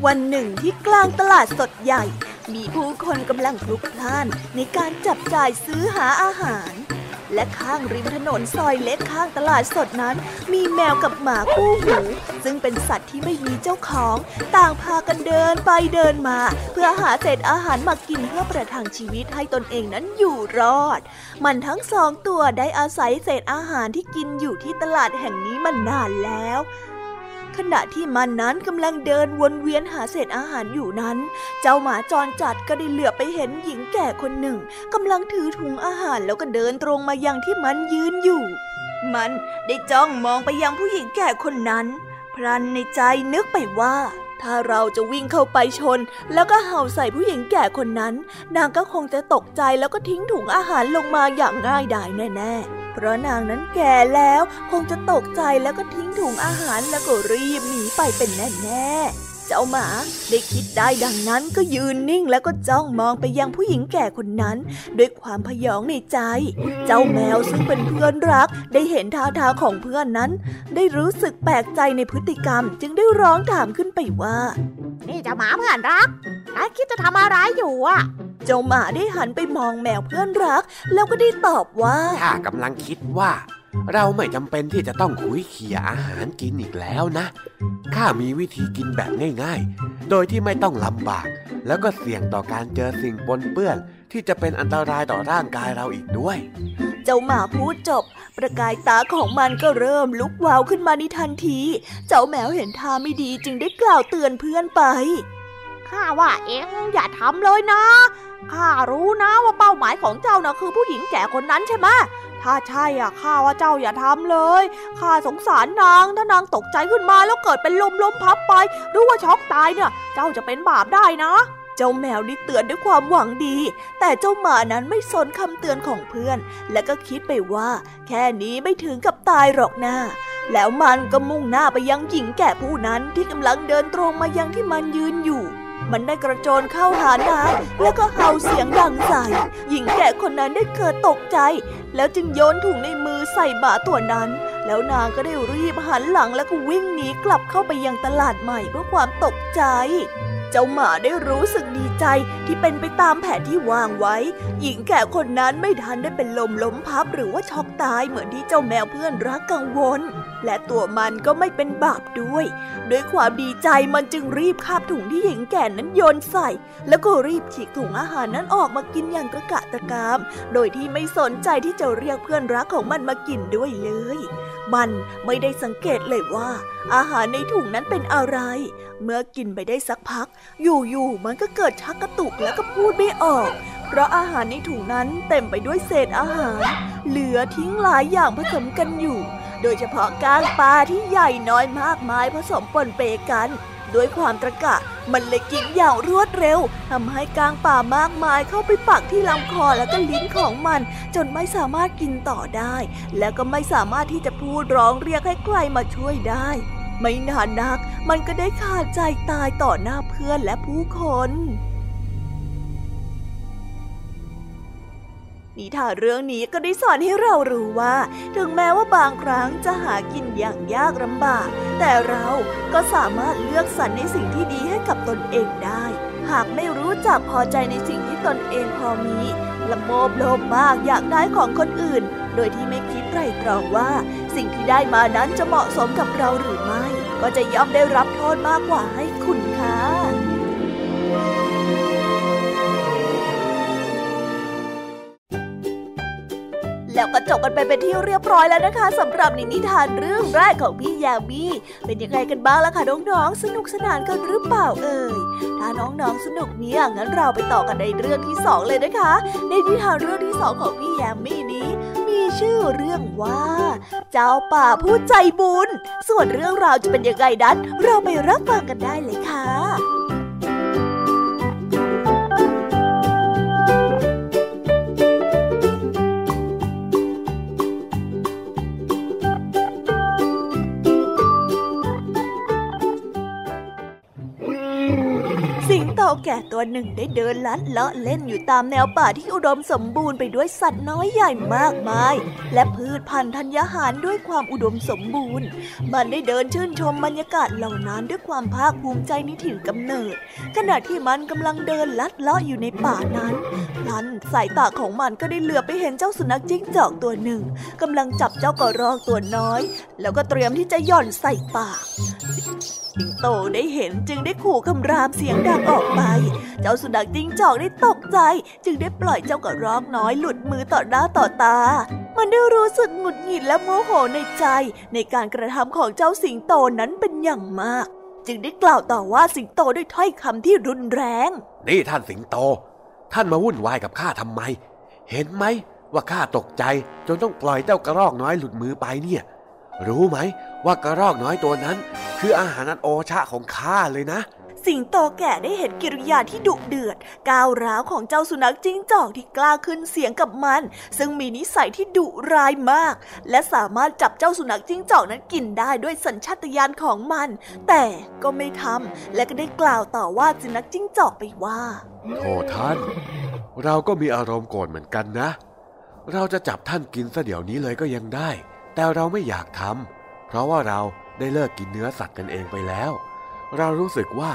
วันหนึ่งที่กลางตลาดสดใหญ่ มีผู้คนกำลังพลุกพล่านในการจับจ่ายซื้อหาอาหาร และข้างริมถนนซอยเล็กข้างตลาดสดนั้น มีแมวกับหมาคู่หู ซึ่งเป็นสัตว์ที่ไม่มีเจ้าของ ต่างพากันเดินไปเดินมา เพื่อหาเศษอาหารมากินเพื่อประทังชีวิตให้ตนเองนั้นอยู่รอด มันทั้งสองตัวได้อาศัยเศษอาหารที่กินอยู่ที่ตลาดแห่งนี้มานานแล้ว ขณะที่มันนั้นกำลังเดินวนเวียนหาเศษอาหารอยู่นั้น เจ้าหมาจรจัดก็ได้เหลือไปเห็นหญิงแก่คนหนึ่งกำลังถือถุงอาหารแล้วก็เดินตรงมายังที่มันยืนอยู่ มันได้จ้องมองไปยังผู้หญิงแก่คนนั้น พลันในใจนึกไปว่า ถ้าเราจะวิ่งเข้าไปชน แล้วก็เห่าใส่ผู้หญิงแก่คนนั้น นางก็คงจะตกใจแล้วก็ทิ้งถุงอาหารลงมาอย่างง่ายดายแน่ๆ เพราะนางนั้นแก่แล้วคงจะตกใจแล้วก็ทิ้งถุงอาหารแล้วก็รีบหนีไปเป็นแน่ๆ เจ้าหมาได้คิดได้ดังนั้นก็ยืนนิ่งแล้วก็จ้องมองไปยังผู้หญิงแก่คนนั้น ด้วยความพยองในใจ เจ้าแมวซึ่งเป็นเพื่อนรัก ได้เห็นท่าทางของเพื่อนนั้น ได้รู้สึกแปลกใจในพฤติกรรม จึงได้ร้องถามขึ้นไปว่า นี่เจ้าหมาเพื่อนรักนายคิดจะทำอะไรอยู่อะเจ้าหมาได้หันไปมองแมวเพื่อนรัก แล้วก็ได้ตอบว่าข้ากำลังคิดว่า เราไม่จำเป็นที่จะต้องคุยเขี่ยอาหารกินอีกแล้วนะ ข้ามีวิธีกินแบบง่ายๆ โดยที่ไม่ต้องลำบาก แล้วก็เสี่ยงต่อการเจอสิ่งปนเปื้อน ที่จะเป็นอันตรายต่อร่างกายเราอีกด้วย เจ้าหมาพูดจบ ประกายตาของมันก็เริ่มลุกวาวขึ้นมาในทันที เจ้าแมวเห็นท่าไม่ดีจึงได้กล่าวเตือนเพื่อนไปข้าว่าเองอย่าทำเลยนะ ข้ารู้นะว่าเป้าหมายของเจ้านะ่ะคือผู้หญิงแก่คนนั้นใช่ไหม ถ้าใช่อะข้าว่าเจ้าอย่าทำเลยข้าสงสารนางถ้านางตกใจขึ้นมาแล้วเกิดเป็นลมล้มพับไป หรือว่าช็อกตายเนี่ย เจ้าจะเป็นบาปได้นะเจ้าแมวได้เตือนด้วยความหวังดี แต่เจ้าหมานั้นไม่สนคำเตือนของเพื่อน และก็คิดไปว่า แค่นี้ไม่ถึงกับตายหรอกนะแล้วมันก็มุ่งหน้าไปยังหญิงแก่ผู้นั้นที่กำลังเดินตรงมายังที่มันยืนอยู่ มันได้กระโจนเข้าหานางแล้วก็เห่าเสียงดังใส่ หญิงแก่คนนั้นได้เกิดตกใจ แล้วจึงโยนถุงในมือใส่หมาตัวนั้น แล้วนางก็ได้รีบหันหลังแล้วก็วิ่งหนีกลับเข้าไปยังตลาดใหม่เพื่อความตกใจเจ้าหมาได้รู้สึกดีใจที่เป็นไปตามแผนที่วางไว้ หญิงแก่คนนั้นไม่ทันได้เป็นลมล้มพับหรือว่าช็อกตายเหมือนที่เจ้าแมวเพื่อนรักกังวล และตัวมันก็ไม่เป็นบาปด้วย ด้วยความดีใจมันจึงรีบคาบถุงที่หญิงแก่นั้นโยนใส่ แล้วก็รีบฉีกถุงอาหารนั้นออกมากินอย่างกระกะตะกาม โดยที่ไม่สนใจที่จะเรียกเพื่อนรักของมันมากินด้วยเลย มันไม่ได้สังเกตเลยว่า อาหารในถุงนั้นเป็นอะไร เมื่อกินไปได้สักพัก อยู่ๆมันก็เกิดชักกระตุกแล้วก็พูดไม่ออกเพราะอาหารในถุงนั้นเต็มไปด้วยเศษอาหาร เหลือทิ้งหลายอย่างผสมกันอยู่ โดยเฉพาะก้างปลาที่ใหญ่น้อยมากมายผสมปนเปกัน ด้วยความตะกะมันเลยกินอย่างรวดเร็วทำให้ก้างป่ามากมายเข้าไปปักที่ลำคอและก็ลิ้นของมัน จนไม่สามารถกินต่อได้ และก็ไม่สามารถที่จะพูดร้องเรียกให้ใครมาช่วยได้ ไม่นานนัก มันก็ได้ขาดใจตายต่อหน้าเพื่อนและผู้คน นิทานเรื่องนี้ก็ได้สอนให้เรารู้ว่า ถึงแม้ว่าบางครั้งจะหากินอย่างยากลำบาก แต่เราก็สามารถเลือกสรรในสิ่งที่ดีให้กับตนเองได้ หากไม่รู้จักพอใจในสิ่งที่ตนเองพอมีละโมบโลภมากอยากได้ของคนอื่น โดยที่ไม่คิดไตรตรองว่า สิ่งที่ได้มานั้นจะเหมาะสมกับเราหรือไม่ ก็จะย่อมได้รับโทษมากกว่าให้คุณค่ะ แล้วก็จบกันไปเป็นที่เรียบร้อยแล้วนะคะสำหรับนิทานเรื่องแรกของพี่ยามีเป็นยังไงกันบ้างล่ะคะน้องๆสนุกสนานกันหรือเปล่าเอ่ยถ้าน้องๆสนุกเนี่ยงั้นเราไปต่อกันในเรื่องที่สองเลยนะคะ ในนิทานเรื่องที่สองของพี่ยามีนี้ มีชื่อเรื่องว่า เจ้าป่าผู้ใจบุญ ส่วนเรื่องราวจะเป็นยังไงนั้นเราไปรับฟังกันได้เลยค่ะ แก่ตัวหนึ่งได้เดินลัดเลาะเล่นอยู่ตามแนวป่าที่อุดมสมบูรณ์ไปด้วยสัตว์น้อยใหญ่มากมาย และพืชพันธุ์ธัญญาหารด้วยความอุดมสมบูรณ์ มันได้เดินชื่นชมบรรยากาศเหล่านั้นด้วยความภาคภูมิใจในถิ่นกำเนิด ขณะที่มันกำลังเดินลัดเลาะอยู่ในป่านั้นพลันสายตาของมันก็ได้เหลือไปเห็นเจ้าสุนัขจิ้งจอกตัวหนึ่งกำลังจับเจ้ากระรอกตัวน้อย แล้วก็เตรียมที่จะหย่อนใส่ปาก สิงโตได้เห็นจึงได้ขู่คำรามเสียงดังออกไป เจ้าสุนัขจิ้งจอกได้ตกใจ จึงได้ปล่อยเจ้ากระรอกน้อยหลุดมือต่อหน้าต่อตา มันได้รู้สึกหงุดหงิดและโมโหในใจ ในการกระทำของเจ้าสิงโตนั้นเป็นอย่างมาก จึงได้กล่าวต่อว่าสิงโตด้วยถ้อยคำที่รุนแรง นี่ท่านสิงโต ท่านมาวุ่นวายกับข้าทำไม เห็นไหมว่าข้าตกใจจนต้องปล่อยเจ้ากระรอกน้อยหลุดมือไปเนี่ย รู้ไหมว่ากระรอกน้อยตัวนั้น คืออาหารอันโอชะของข้าเลยนะ สิงโตแก่ได้เห็นกิริยาที่ดุเดือด ก้าวร้าวของเจ้าสุนัขจิ้งจอกที่กล้าขึ้นเสียงกับมัน ซึ่งมีนิสัยที่ดุร้ายมาก และสามารถจับเจ้าสุนัขจิ้งจอกนั้นกินได้ด้วยสัญชาตญาณของมัน แต่ก็ไม่ทำและก็ได้กล่าวต่อว่าสุนัขจิ้งจอกไปว่าโทษท่าน เราก็มีอารมณ์โกรธเหมือนกันนะ เราจะจับท่านกินซะเดี๋ยวนี้เลยก็ยังได้ แต่เราไม่อยากทำเพราะว่าเราได้เลิกกินเนื้อสัตว์กันเองไปแล้ว เรารู้สึกว่า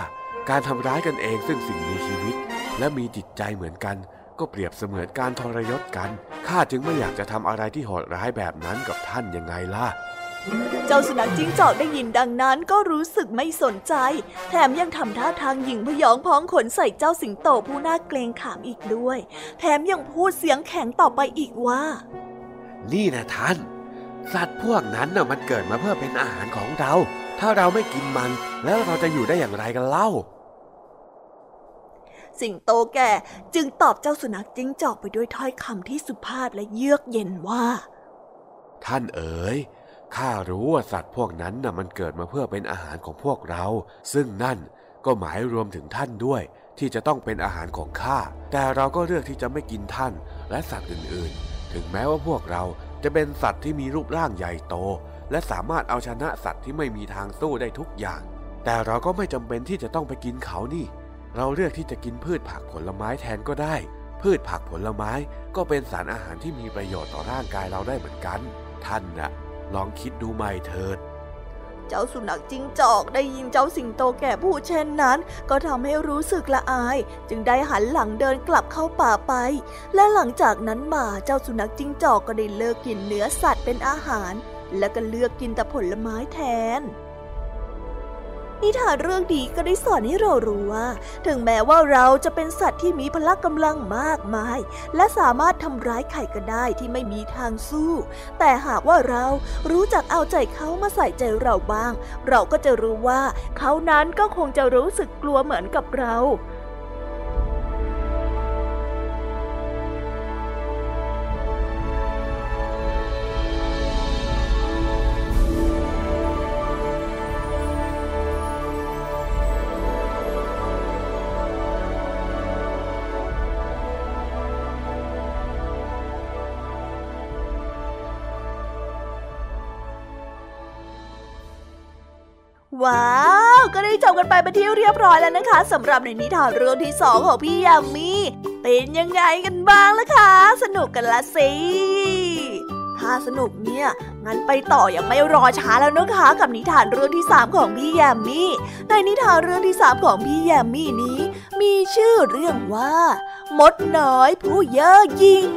การทำร้ายกันเองซึ่งสิ่งมีชีวิต และมีจิตใจเหมือนกัน ก็เปรียบเสมือนการทรยศกันข้าจึงไม่อยากจะทำอะไรที่โหดร้ายแบบนั้นกับท่านยังไงล่ะเจ้าสุนัขจิ้งจอกได้ยินดังนั้นก็รู้สึกไม่สนใจ แถมยังทำท่าทางหยิ่งพยองพ้องขนใส่เจ้าสิงโตผู้น่าเกรงขามอีกด้วย แถมยังพูดเสียงแข็งต่อไปอีกว่า นี่นะท่าน สัตว์พวกนั้นน่ะมันเกิดมาเพื่อเป็นอาหารของเรา ถ้าเราไม่กินมัน แล้วเราจะอยู่ได้อย่างไรกันเล่า สิงโตแก่จึงตอบเจ้าสุนัขจิ้งจอกไปด้วยถ้อยคำที่สุภาพและเยือกเย็นว่า ท่านเอ๋ยข้ารู้ว่าสัตว์พวกนั้นน่ะมันเกิดมาเพื่อเป็นอาหารของพวกเรา ซึ่งนั่นก็หมายรวมถึงท่านด้วย ที่จะต้องเป็นอาหารของข้า แต่เราก็เลือกที่จะไม่กินท่านและสัตว์อื่นๆ ถึงแม้ว่าพวกเรา จะเป็นสัตว์ที่มีรูปร่างใหญ่โต และสามารถเอาชนะสัตว์ที่ไม่มีทางสู้ได้ทุกอย่าง แต่เราก็ไม่จำเป็นที่จะต้องไปกินเขานี่ เราเลือกที่จะกินพืชผักผลไม้แทนก็ได้ พืชผักผลไม้ก็เป็นสารอาหารที่มีประโยชน์ต่อร่างกายเราได้เหมือนกัน ท่านนะ่ะลองคิดดูใหม่เถิด เจ้าสุนัขจิ้งจอกได้ยินเจ้าสิงโตแก่พูดเช่นนั้น ก็ทำให้รู้สึกละอาย จึงได้หันหลังเดินกลับเข้าป่าไป และหลังจากนั้นมาเจ้าสุนัขจิ้งจอกก็ได้เลิกกินเนื้อสัตว์เป็นอาหาร และก็เลือกกินแต่ผลไม้แทน นิทานเรื่องนี้ก็ได้สอนให้เรารู้ว่า ถึงแม้ว่าเราจะเป็นสัตว์ที่มีพละกำลังมากมาย และสามารถทำร้ายใครก็ได้ที่ไม่มีทางสู้ แต่หากว่าเรารู้จักเอาใจเขามาใส่ใจเราบ้าง เราก็จะรู้ว่าเขานั้นก็คงจะรู้สึกกลัวเหมือนกับเรา ว้าว ก็ได้จบกันไปเป็นที่เรียบร้อยแล้วนะคะสำหรับในนิทานเรื่องที่สองของพี่ยามีเป็นยังไงกันบ้างล่ะคะ สนุกกันละสิ ถ้าสนุกเนี่ยงั้นไปต่ออย่างไม่รอช้าแล้วนะคะ กับนิทานเรื่องที่สามของพี่ยามีในนิทานเรื่องที่สามของพี่ยามีนี้ มีชื่อเรื่องว่า มดน้อยผู้เย่อหยิ่ง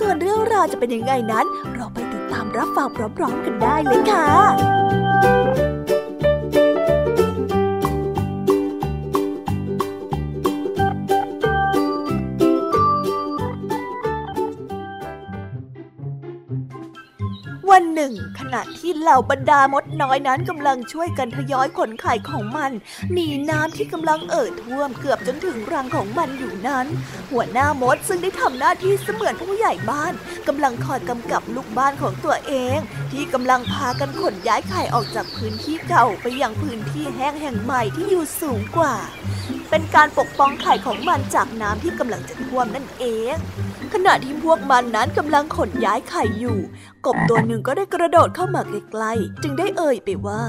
ส่วนเรื่องราวจะเป็นยังไงนั้น เราไปติดตามรับฟังพร้อมๆกันได้เลยค่ะ วัน หนึ่ง ขณะที่เหล่าบรรดามดน้อยนั้นกำลังช่วยกันทยอยขนไข่ของมันหนีน้ำที่กำลังเอ่อท่วมเกือบจนถึงรังของมันอยู่นั้น หัวหน้ามดซึ่งได้ทำหน้าที่เสมือนผู้ใหญ่บ้านกำลังคอยกำกับลูกบ้านของตัวเอง ที่กำลังพากันขนย้ายไข่ออกจากพื้นที่เก่าไปยังพื้นที่แห้งแห่งใหม่ที่อยู่สูงกว่า เป็นการปกป้องไข่ของมันจากน้ำที่กำลังจะท่วมนั่นเองขณะที่พวกมันนั้นกำลังขนย้ายไข่อยู่ กบตัวหนึ่งก็ได้กระโดดเข้ามาใกล้ๆจึงได้เอ่ยไปว่า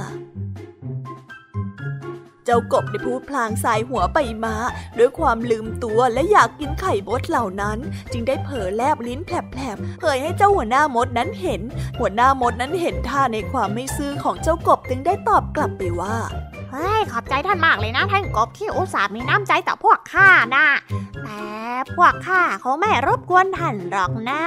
เจ้ากบได้พูดพลางสายหัวไปมาด้วยความลืมตัวและอยากกินไข่มดเหล่านั้น จึงได้เผลอแลบลิ้นแผลบๆเผยให้เจ้าหัวหน้ามดนั้นเห็น หัวหน้ามดนั้นเห็นท่าในความไม่ซื่อของเจ้ากบจึงได้ตอบกลับไปว่า เฮ้ย ขอบใจท่านมากเลยนะท่านกบที่อุตส่าห์มีน้ำใจต่อพวกข้านะแต่พวกข้าเขาไม่รบกวนท่านหรอกนะ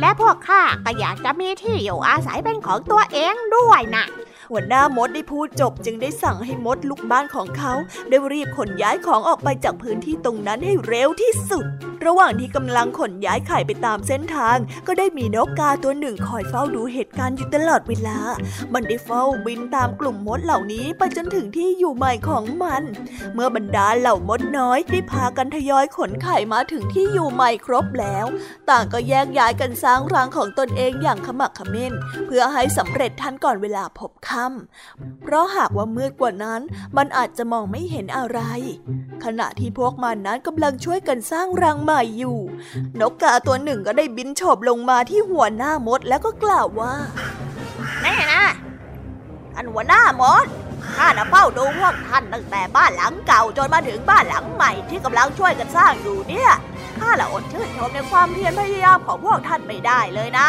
และพวกข้าก็อยากจะมีที่อยู่อาศัยเป็นของตัวเองด้วยนะ หัวหน้ามดได้พูดจบจึงได้สั่งให้มดลูกบ้านของเขา ได้รีบขนย้ายของออกไปจากพื้นที่ตรงนั้นให้เร็วที่สุด ระหว่างที่กำลังขนย้ายไข่ไปตามเส้นทาง ก็ได้มีนกกาตัวหนึ่งคอยเฝ้าดูเหตุการณ์อยู่ตลอดเวลา มันได้เฝ้าบินตามกลุ่มมดเหล่านี้ไปจนถึงที่อยู่ใหม่ของมัน เมื่อบรรดาเหล่ามดน้อยได้พากันทยอยขนไข่มาถึงที่อยู่ใหม่ครบแล้ว ต่างก็แยกย้ายกันสร้างรังของตนเองอย่างขมักขม้น เพื่อให้สำเร็จทันก่อนเวลาพบค่ำเพราะหากว่ามืดกว่านั้น มันอาจจะมองไม่เห็นอะไร ขณะที่พวกมันนั้นกำลังช่วยกันสร้างรังใหม่อยู่ นกกาตัวหนึ่งก็ได้บินโฉบลงมาที่หัวหน้ามดแล้วก็กล่าวว่าแน่นะท่านหัวหน้ามดข้าน่ะเฝ้าดูพวกท่านตั้งแต่บ้านหลังเก่าจนมาถึงบ้านหลังใหม่ที่กำลังช่วยกันสร้างอยู่เนี่ย ข้าละอดชื่นชมในความเพียรพยายามของพวกท่านไม่ได้เลยนะ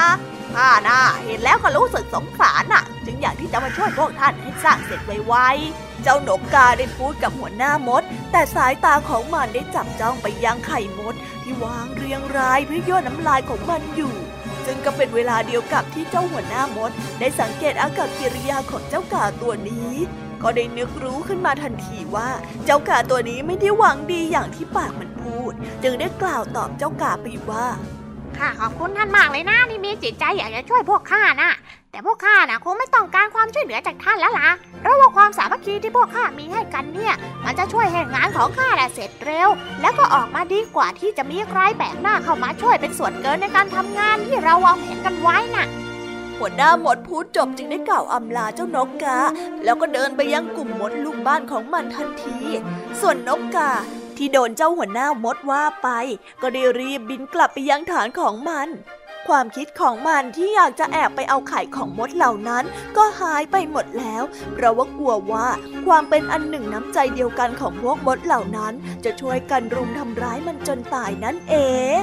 ข้าน่ะเห็นแล้วก็รู้สึกสงสารน่ะ จึงอยากที่จะมาช่วยพวกท่านให้สร้างเสร็จไวๆ เจ้าหนกกาได้พูดกับหัวหน้ามด แต่สายตาของมันได้จับจ้องไปยังไข่มด ที่วางเรียงรายเพื่อย่อน้ำลายของมันอยู่ซึ่งก็เป็นเวลาเดียวกับที่เจ้าหัวหน้ามด ได้สังเกตอากับกิริยาของเจ้ากาตัวนี้ ก็ได้นึกรู้ขึ้นมาทันทีว่าเจ้ากาตัวนี้ไม่ได้หวังดีอย่างที่ปากมันพูด จึงได้กล่าวตอบเจ้ากาไปว่าข้าขอบคุณท่านมากเลยนะนี่มีจิตใจอยากจะช่วยพวกข้านะแต่พวกข้านะคงไม่ต้องการความช่วยเหลือจากท่านแล้วล่ะเพราะว่าความสามัคคีที่พวกข้ามีให้กันเนี่ย มันจะช่วยให้งานของข้าเสร็จเร็ว แล้วก็ออกมาดีกว่าที่จะมีใครแบกหน้าเข้ามาช่วยเป็นส่วนเกินในการทำงานที่เราวางแผนกันไว้น่ะ หัวหน้ามดพูดจบจึงได้กล่าวอำลาเจ้านกกา แล้วก็เดินไปยังกลุ่มมดลูกบ้านของมันทันที ส่วนนกกาที่โดนเจ้าหัวหน้ามดว่าไป ก็ได้รีบบินกลับไปยังฐานของมัน ความคิดของมันที่อยากจะแอบไปเอาไข่ของมดเหล่านั้น ก็หายไปหมดแล้วเพราะว่ากลัวว่าความเป็นอันหนึ่งน้ำใจเดียวกันของพวกมดเหล่านั้น จะช่วยกันรุมทำร้ายมันจนตายนั่นเอง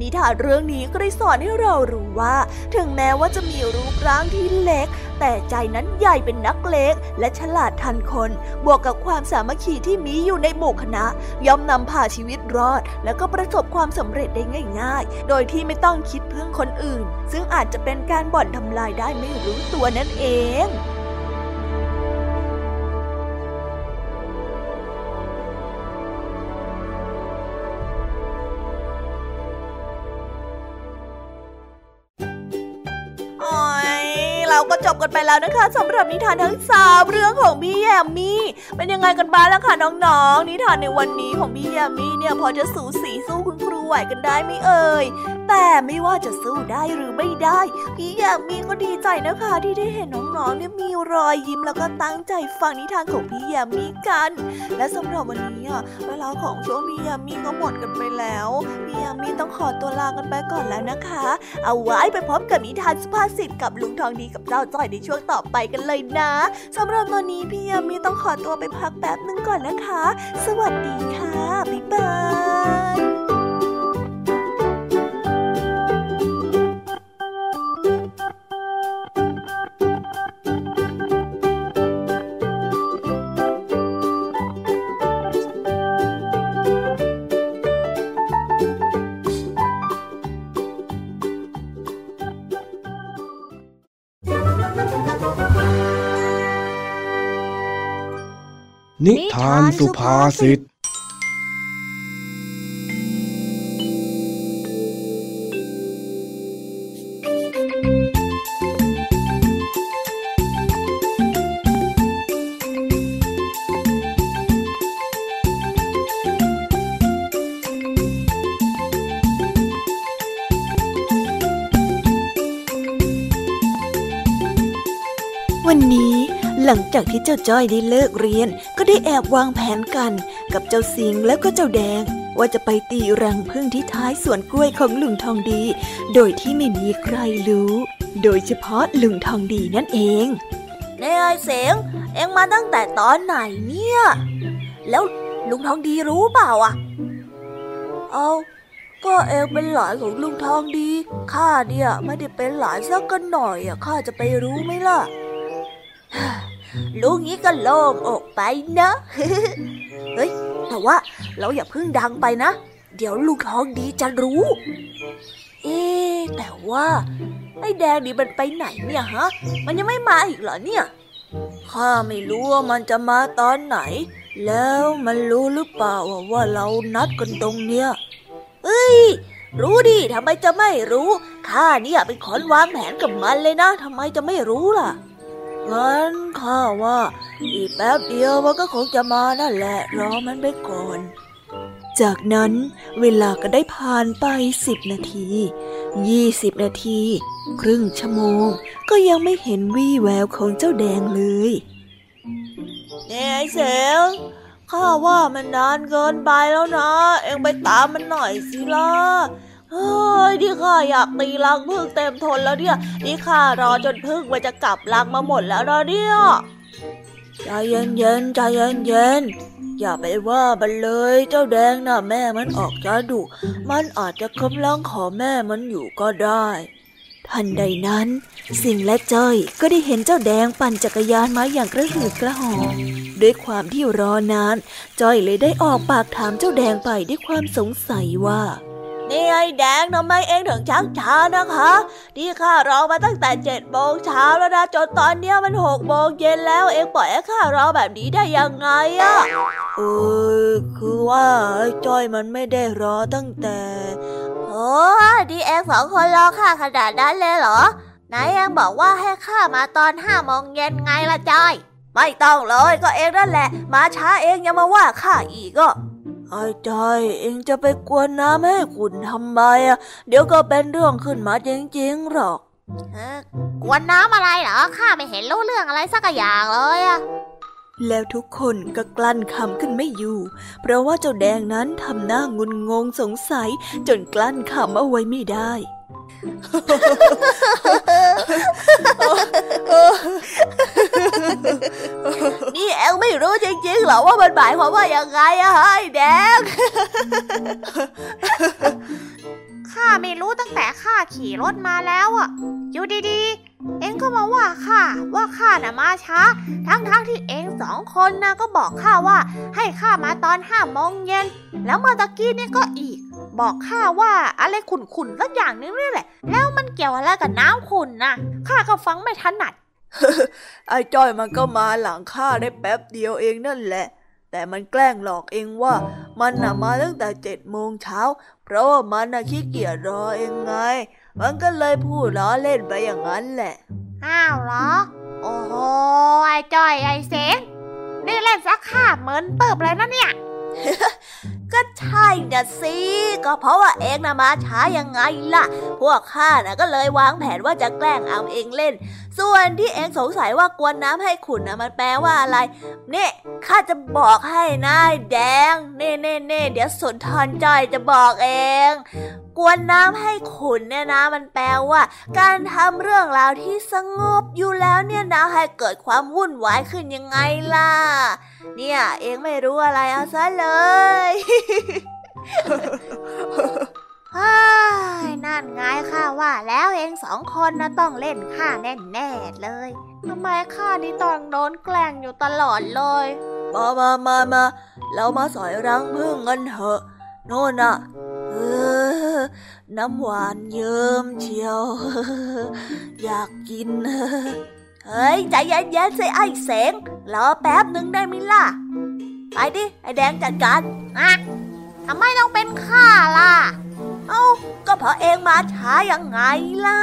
นิทานเรื่องนี้ก็ได้สอนให้เรารู้ว่า ถึงแม้ว่าจะมีรูปร่างที่เล็ก แต่ใจนั้นใหญ่เป็นนักเลงและฉลาดทันคน บวกกับความสามัคคีที่มีอยู่ในหมู่คณะ ย่อมนำพาชีวิตรอด และก็ประสบความสำเร็จได้ง่าย ๆ โดยที่ไม่ต้องคิดพึ่งคนอื่น ซึ่งอาจจะเป็นการบ่อนทำลายได้ไม่รู้ตัวนั่นเอง จบกันไปแล้วนะคะสำหรับนิทานทั้งสามเรื่องของพี่แยมมี่เป็นยังไงกันบ้างล่ะคะน้องๆนิทานในวันนี้ของพี่แยมมี่เนี่ยพอจะสูสีสู้คุณ ไหวกันได้ไหมเอ่ย แต่ไม่ว่าจะสู้ได้หรือไม่ได้ พี่แยมมี่ก็ดีใจนะคะ ที่ได้เห็นน้องๆเนี่ยมีรอยยิ้มแล้วก็ตั้งใจฟังนิทานของพี่แยมมี่กัน และสำหรับวันนี้อะเวลาของช่วงพี่แยมมี่ก็หมดกันไปแล้ว พี่แยมมี่ต้องขอตัวลากันไปก่อนแล้วนะคะ เอาไว้ไปพบกับนิทานสุภาษิตกับลุงทองดีกับเจ้าจ้อยในช่วงต่อไปกันเลยนะสำหรับตอนนี้พี่ยามีต้องขอตัวไปพักแป๊บนึงก่อนนะคะ สวัสดีค่ะ บ๊ายบายานสุภาษิต เจ้าจ้อยได้เลิกเรียน ก็ได้แอบวางแผนกัน กับเจ้าสิงแล้วก็เจ้าแดง ว่าจะไปตีรังพึ่งที่ท้ายสวนกล้วยของลุงทองดี โดยที่ไม่มีใครรู้ โดยเฉพาะลุงทองดีนั่นเองนายไอเสงเอ็งมาตั้งแต่ตอนไหนเนี่ย แล้วลุงทองดีรู้เปล่าอะ เอาก็เองเป็นหลานของลุงทองดี ข้าเนี่ยไม่ได้เป็นหลานสักกันหน่อยอะ ข้าจะไปรู้ไหมล่ะ ลูกนี้ก็โล่งอกไปนะ เฮ้ย แต่ว่าเราอย่าเพิ่งดังไปนะ เดี๋ยวลูกท้องดีจะรู้ เอ๊แต่ว่าไอ้แดงนี่มันไปไหนเนี่ยฮะ มันยังไม่มาอีกเหรอเนี่ยข้าไม่รู้ว่ามันจะมาตอนไหน แล้วมันรู้หรือเปล่าว่าเรานัดกันตรงเนี้ยเอ้ย รู้ดิทำไมจะไม่รู้ ข้าเนี่ยเป็นคนวางแผนกับมันเลยนะทำไมจะไม่รู้ล่ะ งั้นข้าว่า อีกแป๊บเดียวมันก็คงจะมานั่นแหละ รอมันไปก่อน จากนั้นเวลาก็ได้ผ่านไปสิบนาทียี่สิบนาที ครึ่งชั่วโมง ก็ยังไม่เห็นวี่แววของเจ้าแดงเลยเนี่ยไอ้เสงข้าว่ามันนานเกินไปแล้วนะ เอ็งไปตามมันหน่อยสิล่ะ เฮ้ยที่ข้าอยากตีรังพึ่งเต็มทนแล้วเนี่ย นี่ข้ารอจนพึ่งมันจะกลับรังมาหมดแล้วนะเนี่ยใจเย็นเย็นใจเย็นเย็นอย่าไปว่ามันเลยเจ้าแดงน่ะแม่มันออกจะดุมันอาจจะกำลังขอแม่มันอยู่ก็ได้ ทันใดนั้น สิงและจ้อยก็ได้เห็นเจ้าแดงปั่นจักรยานมาอย่างกระหืดกระหอบด้วยความที่รอนาน จ้อยเลยได้ออกปากถามเจ้าแดงไปด้วยความสงสัยว่า นี่ไอ้แดงทำไมเองถึงชักช้านะคะที่ข้ารอมาตั้งแต่เจ็ดโมงเช้าแล้วนะจนตอนเนี้ยมันหกโมงเย็นแล้วเองปล่อยให้ข้ารอแบบนี้ได้ยังไงอะเออคือว่าจ้อยมันไม่ได้รอตั้งแต่โอ้ดีเองสองคนรอข้าขนาดนั้นเลยเหรอไหนเองบอกว่าให้ข้ามาตอนห้าโมงเย็นไงล่ะจ้อย ไม่ต้องเลยก็เองนั่นแหละ มาช้าเองยังมาว่าข้าอีกก็ ไอ้ใจเองจะไปกวนน้ำให้ขุนทำไมอะ เดี๋ยวก็เป็นเรื่องขึ้นมาจริงๆหรอกกวนน้ำอะไรเหรอข้าไม่เห็นรู้เรื่องอะไรสักอย่างเลยอะแล้วทุกคนก็กลั้นคำขึ้นไม่อยู่ เพราะว่าเจ้าแดงนั้นทำหน้างุนงงสงสัยจนกลั้นคำเอาไว้ไม่ได้ นี่แอลไม่รู้จริงๆหรอว่ามันหมายความว่ายังไงอะไอ้แดงข้าไม่รู้ตั้งแต่ข้าขี่รถมาแล้วอะอยู่ดีๆ เอ็งก็มาว่าข้าว่าข้าน่ะมาช้า ทั้งๆทที่เอ็งสองคนนะก็บอกข้าว่า ให้ข้ามาตอนห้าโมงเย็น แล้วเมื่อตะกี้นี่ก็อีก บอกข้าว่าอะไรขุนๆสักอย่างนึงนี่แหละ แล้วมันเกี่ยวอะไรกับน้ำขุนนะข้าก็ฟังไม่ถนัดไอ้จ้อยมันก็มาหลังข้าได้แป๊บเดียวเองนั่นแหละ แต่มันแกล้งหลอกเองว่า มันน่ะมาตั้งแต่เจ็ดโมงเช้า เพราะว่ามันน่ะขี้เกียจรอเองไง มันก็เลยพูดล้อเล่นไปอย่างนั้นแหละ อ้าวเหรอ โอ้โหไอ้จ้อยไอ้เสงนี่เล่นซักข้าเหมือนเติบเลยนะเนี่ย ก็ใช่นะสิ ก็เพราะว่าเองนะมาช้ายังไงล่ะ พวกข้านะก็เลยวางแผนว่าจะแกล้งเอาเองเล่นส่วนที่เองสงสัยว่ากวนน้ำให้ขุนนะมันแปลว่าอะไร เนี่ยข้าจะบอกให้นะแดง เน่เน่เน่เดี๋ยวสุนทรจอยจะบอกเอง กวนน้ำให้ขุนเนี่ยนะ มันแปลว่า การทำเรื่องราวที่สงบอยู่แล้วเนี่ยนะให้เกิดความวุ่นวายขึ้นยังไงล่ะ เนี่ยเองไม่รู้อะไรเอาซะเลย ฮ้ยนั่นไงข้าว่าแล้วเองสองคนนะต้องเล่นข้าแน่ๆเลยทำไมข้านี่ต้องโดนแกล้งอยู่ตลอดเลย มามามามาเรามาสอยรังพึ่งกันเถอะ โน่นน่ะเออน้ำหวานเยิ้มเชียว อยากกิน เฮ้ย ใจเย็นๆสิไอ้เสงรอแป๊บหนึ่งได้ไหมล่ะ ไปดิ ไอแดงจัดการอะทำไมต้องเป็นข้าล่ะ เอ้าก็เพราะเองมาช้ายังไงล่ะ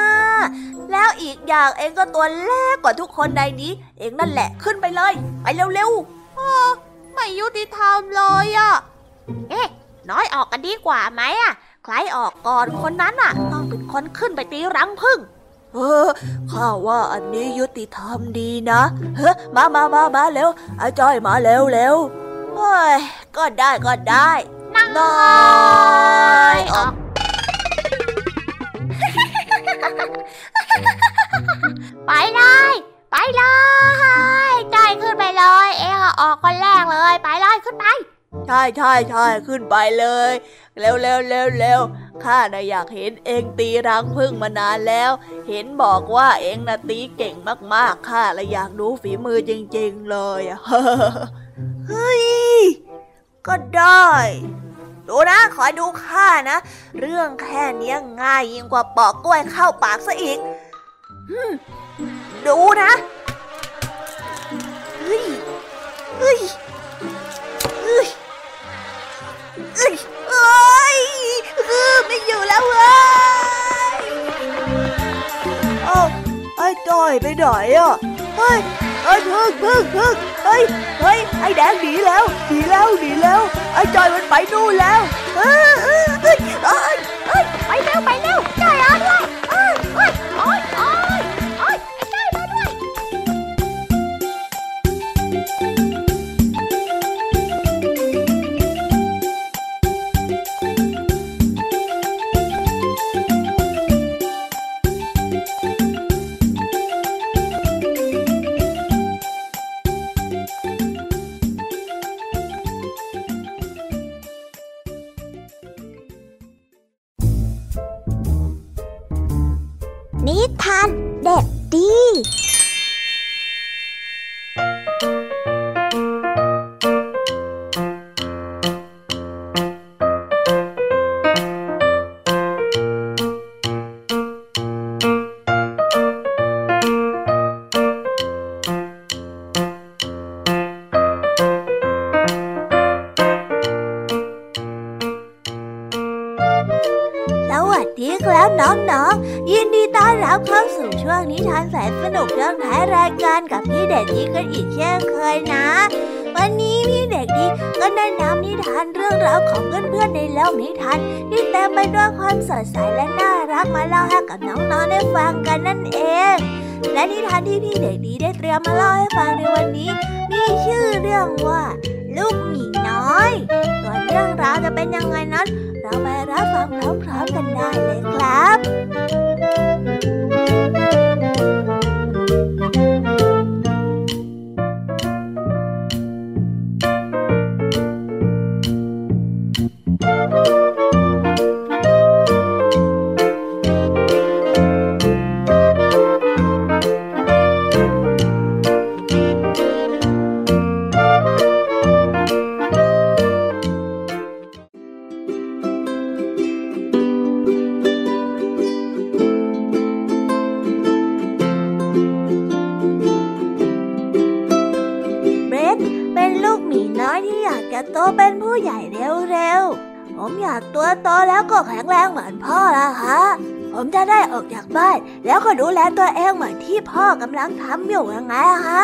แล้วอีกอย่างเองก็ตัวเล็กกว่าทุกคนในนี้ เองนั่นแหละขึ้นไปเลย ไปเร็วไม่ยุติธรรมเลยอะเอ๊ะ น้อยออกกันดีกว่าไหมอะใครออกก่อนคนนั้นอะต้องเป็นคนขึ้นไปตีรังผึ้งๆเออข้าว่าอันนี้ยุติธรรมดีนะเฮ้มามามามาเร็วไอ้จ้อยมาเร็วเร็วเฮ้ยก็ได้ก็ได้ นั่งน้อยออก ไปเลย ไปเลยจอยขึ้นไปเลย เองออกคนแรกเลย ไปเลยขึ้นไป ใช่ใช่ใช่ขึ้นไปเลย เร็วเร็วเร็วเร็วข้าน่ะอยากเห็นเองตีรังพึ่งมานานแล้ว เห็นบอกว่าเองน่ะตีเก่งมากๆข้าเลยอยากดูฝีมือจริง ๆ เลยเฮ้ยก็ได้ดูนะขอดูข้านะ เรื่องแค่นี้ง่ายยิ่งกว่าปอกกล้วยเข้าปากซะอีก ดูนะเฮ้ยเฮ้ยเฮ้ยเอ้ยเอ้ยเออไม่อยู่แล้วเว้ยเอ้าไอ้จอยไปไหนอะเฮ้ยไอ้ยพึ่งพึ่งพึ่งเฮ้ยเฮ้ยไอ้แดงหนีแล้วหนีแล้วหนีแล้วไอ้จอยมันไปนู่นแล้วเออเออเอ้ยเอ้ย เช่นเคยนะ วันนี้พี่เด็กดีก็ได้นำนิทานเรื่องราวของเพื่อนๆในโลกนิทานที่เต็มไปด้วยความสดใสและน่ารักมาเล่าให้กับน้องๆได้ฟังกันนั่นเอง และนิทานที่พี่เด็กดีได้เตรียมมาเล่าให้ฟังในวันนี้ มีชื่อเรื่องว่า ลูกหมีน้อยส่วนเรื่องราวจะเป็นยังไงนั้น เราไปรับฟังพร้อมๆกันได้เลยครับเบำลังทำอยู่ยังไงฮะ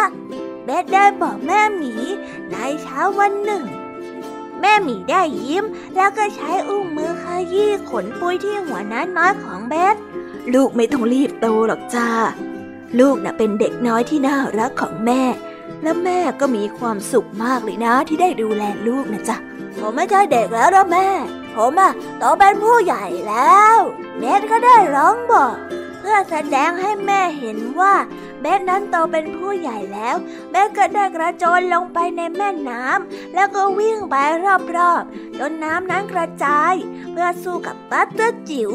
เบสได้บอกแม่หมีในเช้าวันหนึ่ง แม่หมีได้ยิ้ม แล้วก็ใช้อุ้งมือขยี้ขนปุยที่หัวน้อยน้อยของเบสลูกไม่ต้องรีบโตหรอกจ้า ลูกน่ะเป็นเด็กน้อยที่น่ารักของแม่ และแม่ก็มีความสุขมากเลยนะที่ได้ดูแลลูกนะจ๊ะผมไม่ใช่เด็กแล้วนะแม่ ผมอะโตเป็นผู้ใหญ่แล้วเบสก็ได้ร้องบอก พื่อแสดงให้แม่เห็นว่าเบสนั้นโตเป็นผู้ใหญ่แล้วเบสก็ได้กระโจนลงไปในแม่น้ำแล้วก็วิ่งไปรอบๆจนน้ำนั้นกระจาย เพื่อสู้กับปัตเตอร์จิ๋ว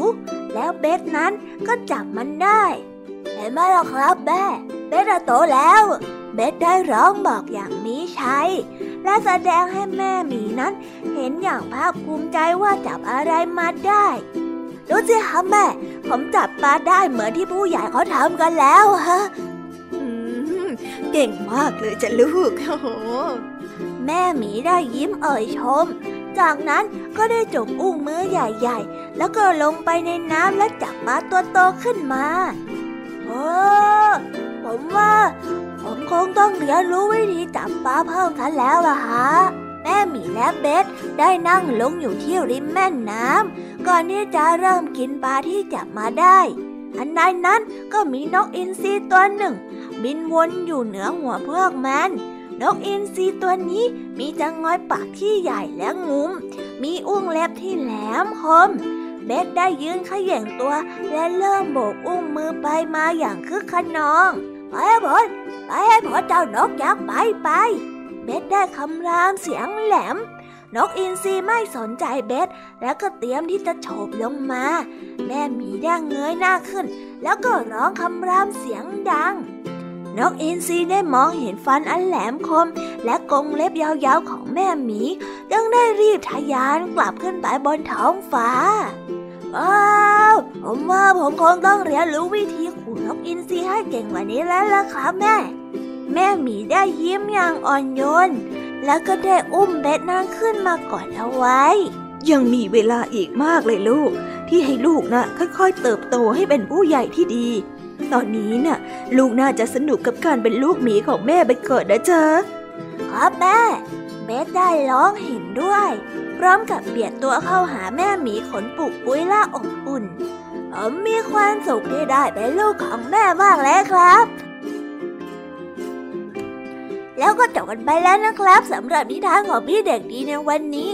แล้วเบสนั้นก็จับมันได้ เห็นไหมล่ะครับแม่เบสโตแล้ว เบสได้ร้องบอกอย่างมีชัยและแสดงให้แม่หมีนั้น เห็นอย่างภาคภูมิใจว่าจับอะไรมาได้ ดูสิคะแม่ ผมจับปลาได้เหมือนที่ผู้ใหญ่เขาทำกันแล้วฮะอืมเก่งมากเลยจ้ะลูกโอ้โหแม่หมีได้ยิ้มเอ่ยชม จากนั้นก็ได้จกอุ้งมือใหญ่ๆ แล้วก็ลงไปในน้ำและจับปลาตัวโตขึ้นมาโอ้ผมว่า ผมคงต้องเรียนรู้วิธีจับปลาเพิ่มกันแล้วล่ะฮะ แม่หมีและเบสได้นั่งลงอยู่ที่ริมแม่น้ำก่อนที่จะเริ่มกินปลาที่จับมาได้อันใดนั้นก็มีนกอินทรีตัวหนึ่ง บินวนอยู่เหนือหัวพวกมัน นกอินทรีตัวนี้มีจังงอยปากที่ใหญ่และงุ้ม มีอุ้งเล็บที่แหลมคม เบสได้ยืนขย่งตัวและเริ่มโบกอุ้งมือไปมาอย่างคึกขนอง ไปให้ผลไปให้ผลเจ้านกยักษ์ไปไป เบสได้คำรามเสียงแหลม นกอินทรีไม่สนใจเบสแล้วก็เตรียมที่จะโฉบลงมา แม่หมีได้เงยหน้าขึ้น แล้วก็ร้องคำรามเสียงดัง นกอินทรีได้มองเห็นฟันอันแหลมคม และกรงเล็บยาวๆของแม่หมีจึงได้รีบทะยานกลับขึ้นไปบนท้องฟ้าว้าวผมว่าผมคงต้องเรียนรู้วิธีขู่นกอินทรีให้เก่งกว่านี้แล้วล่ะครับแม่ แม่หมีได้ยิ้มอย่างอ่อนโยน แล้วก็ได้อุ้มเบ็ดนั่งขึ้นมากอดเอาไว้ ยังมีเวลาอีกมากเลยลูก ที่ให้ลูกนะ่ะค่อยๆเติบโตให้เป็นผู้ใหญ่ที่ดี ตอนนี้น่ะ ลูกน่าจะสนุกกับการเป็นลูกหมีของแม่ไปเกิดนะจ๊ะครับแม่เบสได้ร้องเห็นด้วย พร้อมกับเบียดตัวเข้าหาแม่หมีขนปุกปุ้ยล่าอบอุ่นผมมีความสุขที่ได้เป็นลูกของแม่มากเลยครับ แล้วก็จบกันไปแล้วนะครับสำหรับนิทานของพี่เด็กดีในวันนี้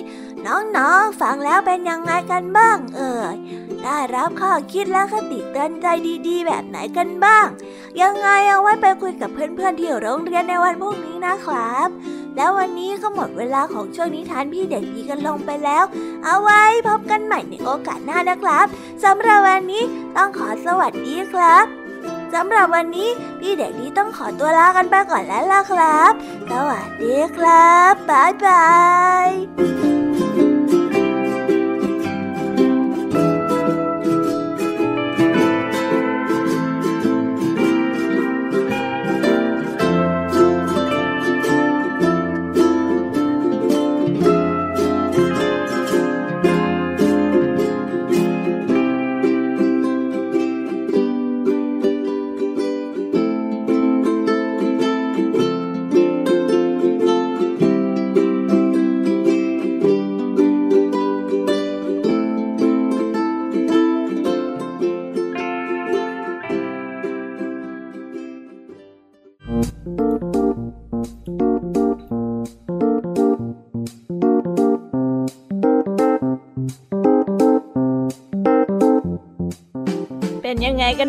น้องๆฟังแล้วเป็นยังไงกันบ้างเอ่ยได้รับข้อคิดและคติเตือนใจดีๆ แบบไหนกันบ้าง ยังไงเอาไว้ไปคุยกับเพื่อนๆที่โรงเรียนในวันพรุ่งนี้นะครับ แล้ววันนี้ก็หมดเวลาของช่วงนิทานพี่เด็กดีกันลงไปแล้ว เอาไว้พบกันใหม่ในโอกาสหน้านะครับสำหรับวันนี้ต้องขอสวัสดีครับ สำหรับวันนี้พี่เด็กดีต้องขอตัวลากันไปก่อนแล้วล่ะครับ สวัสดีครับ บ๊ายบาย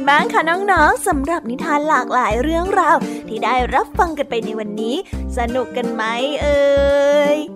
บ้างคะน้องๆสำหรับนิทานหลากหลายเรื่องราวที่ได้รับฟังกันไปในวันนี้ สนุกกันไหมเอ่ย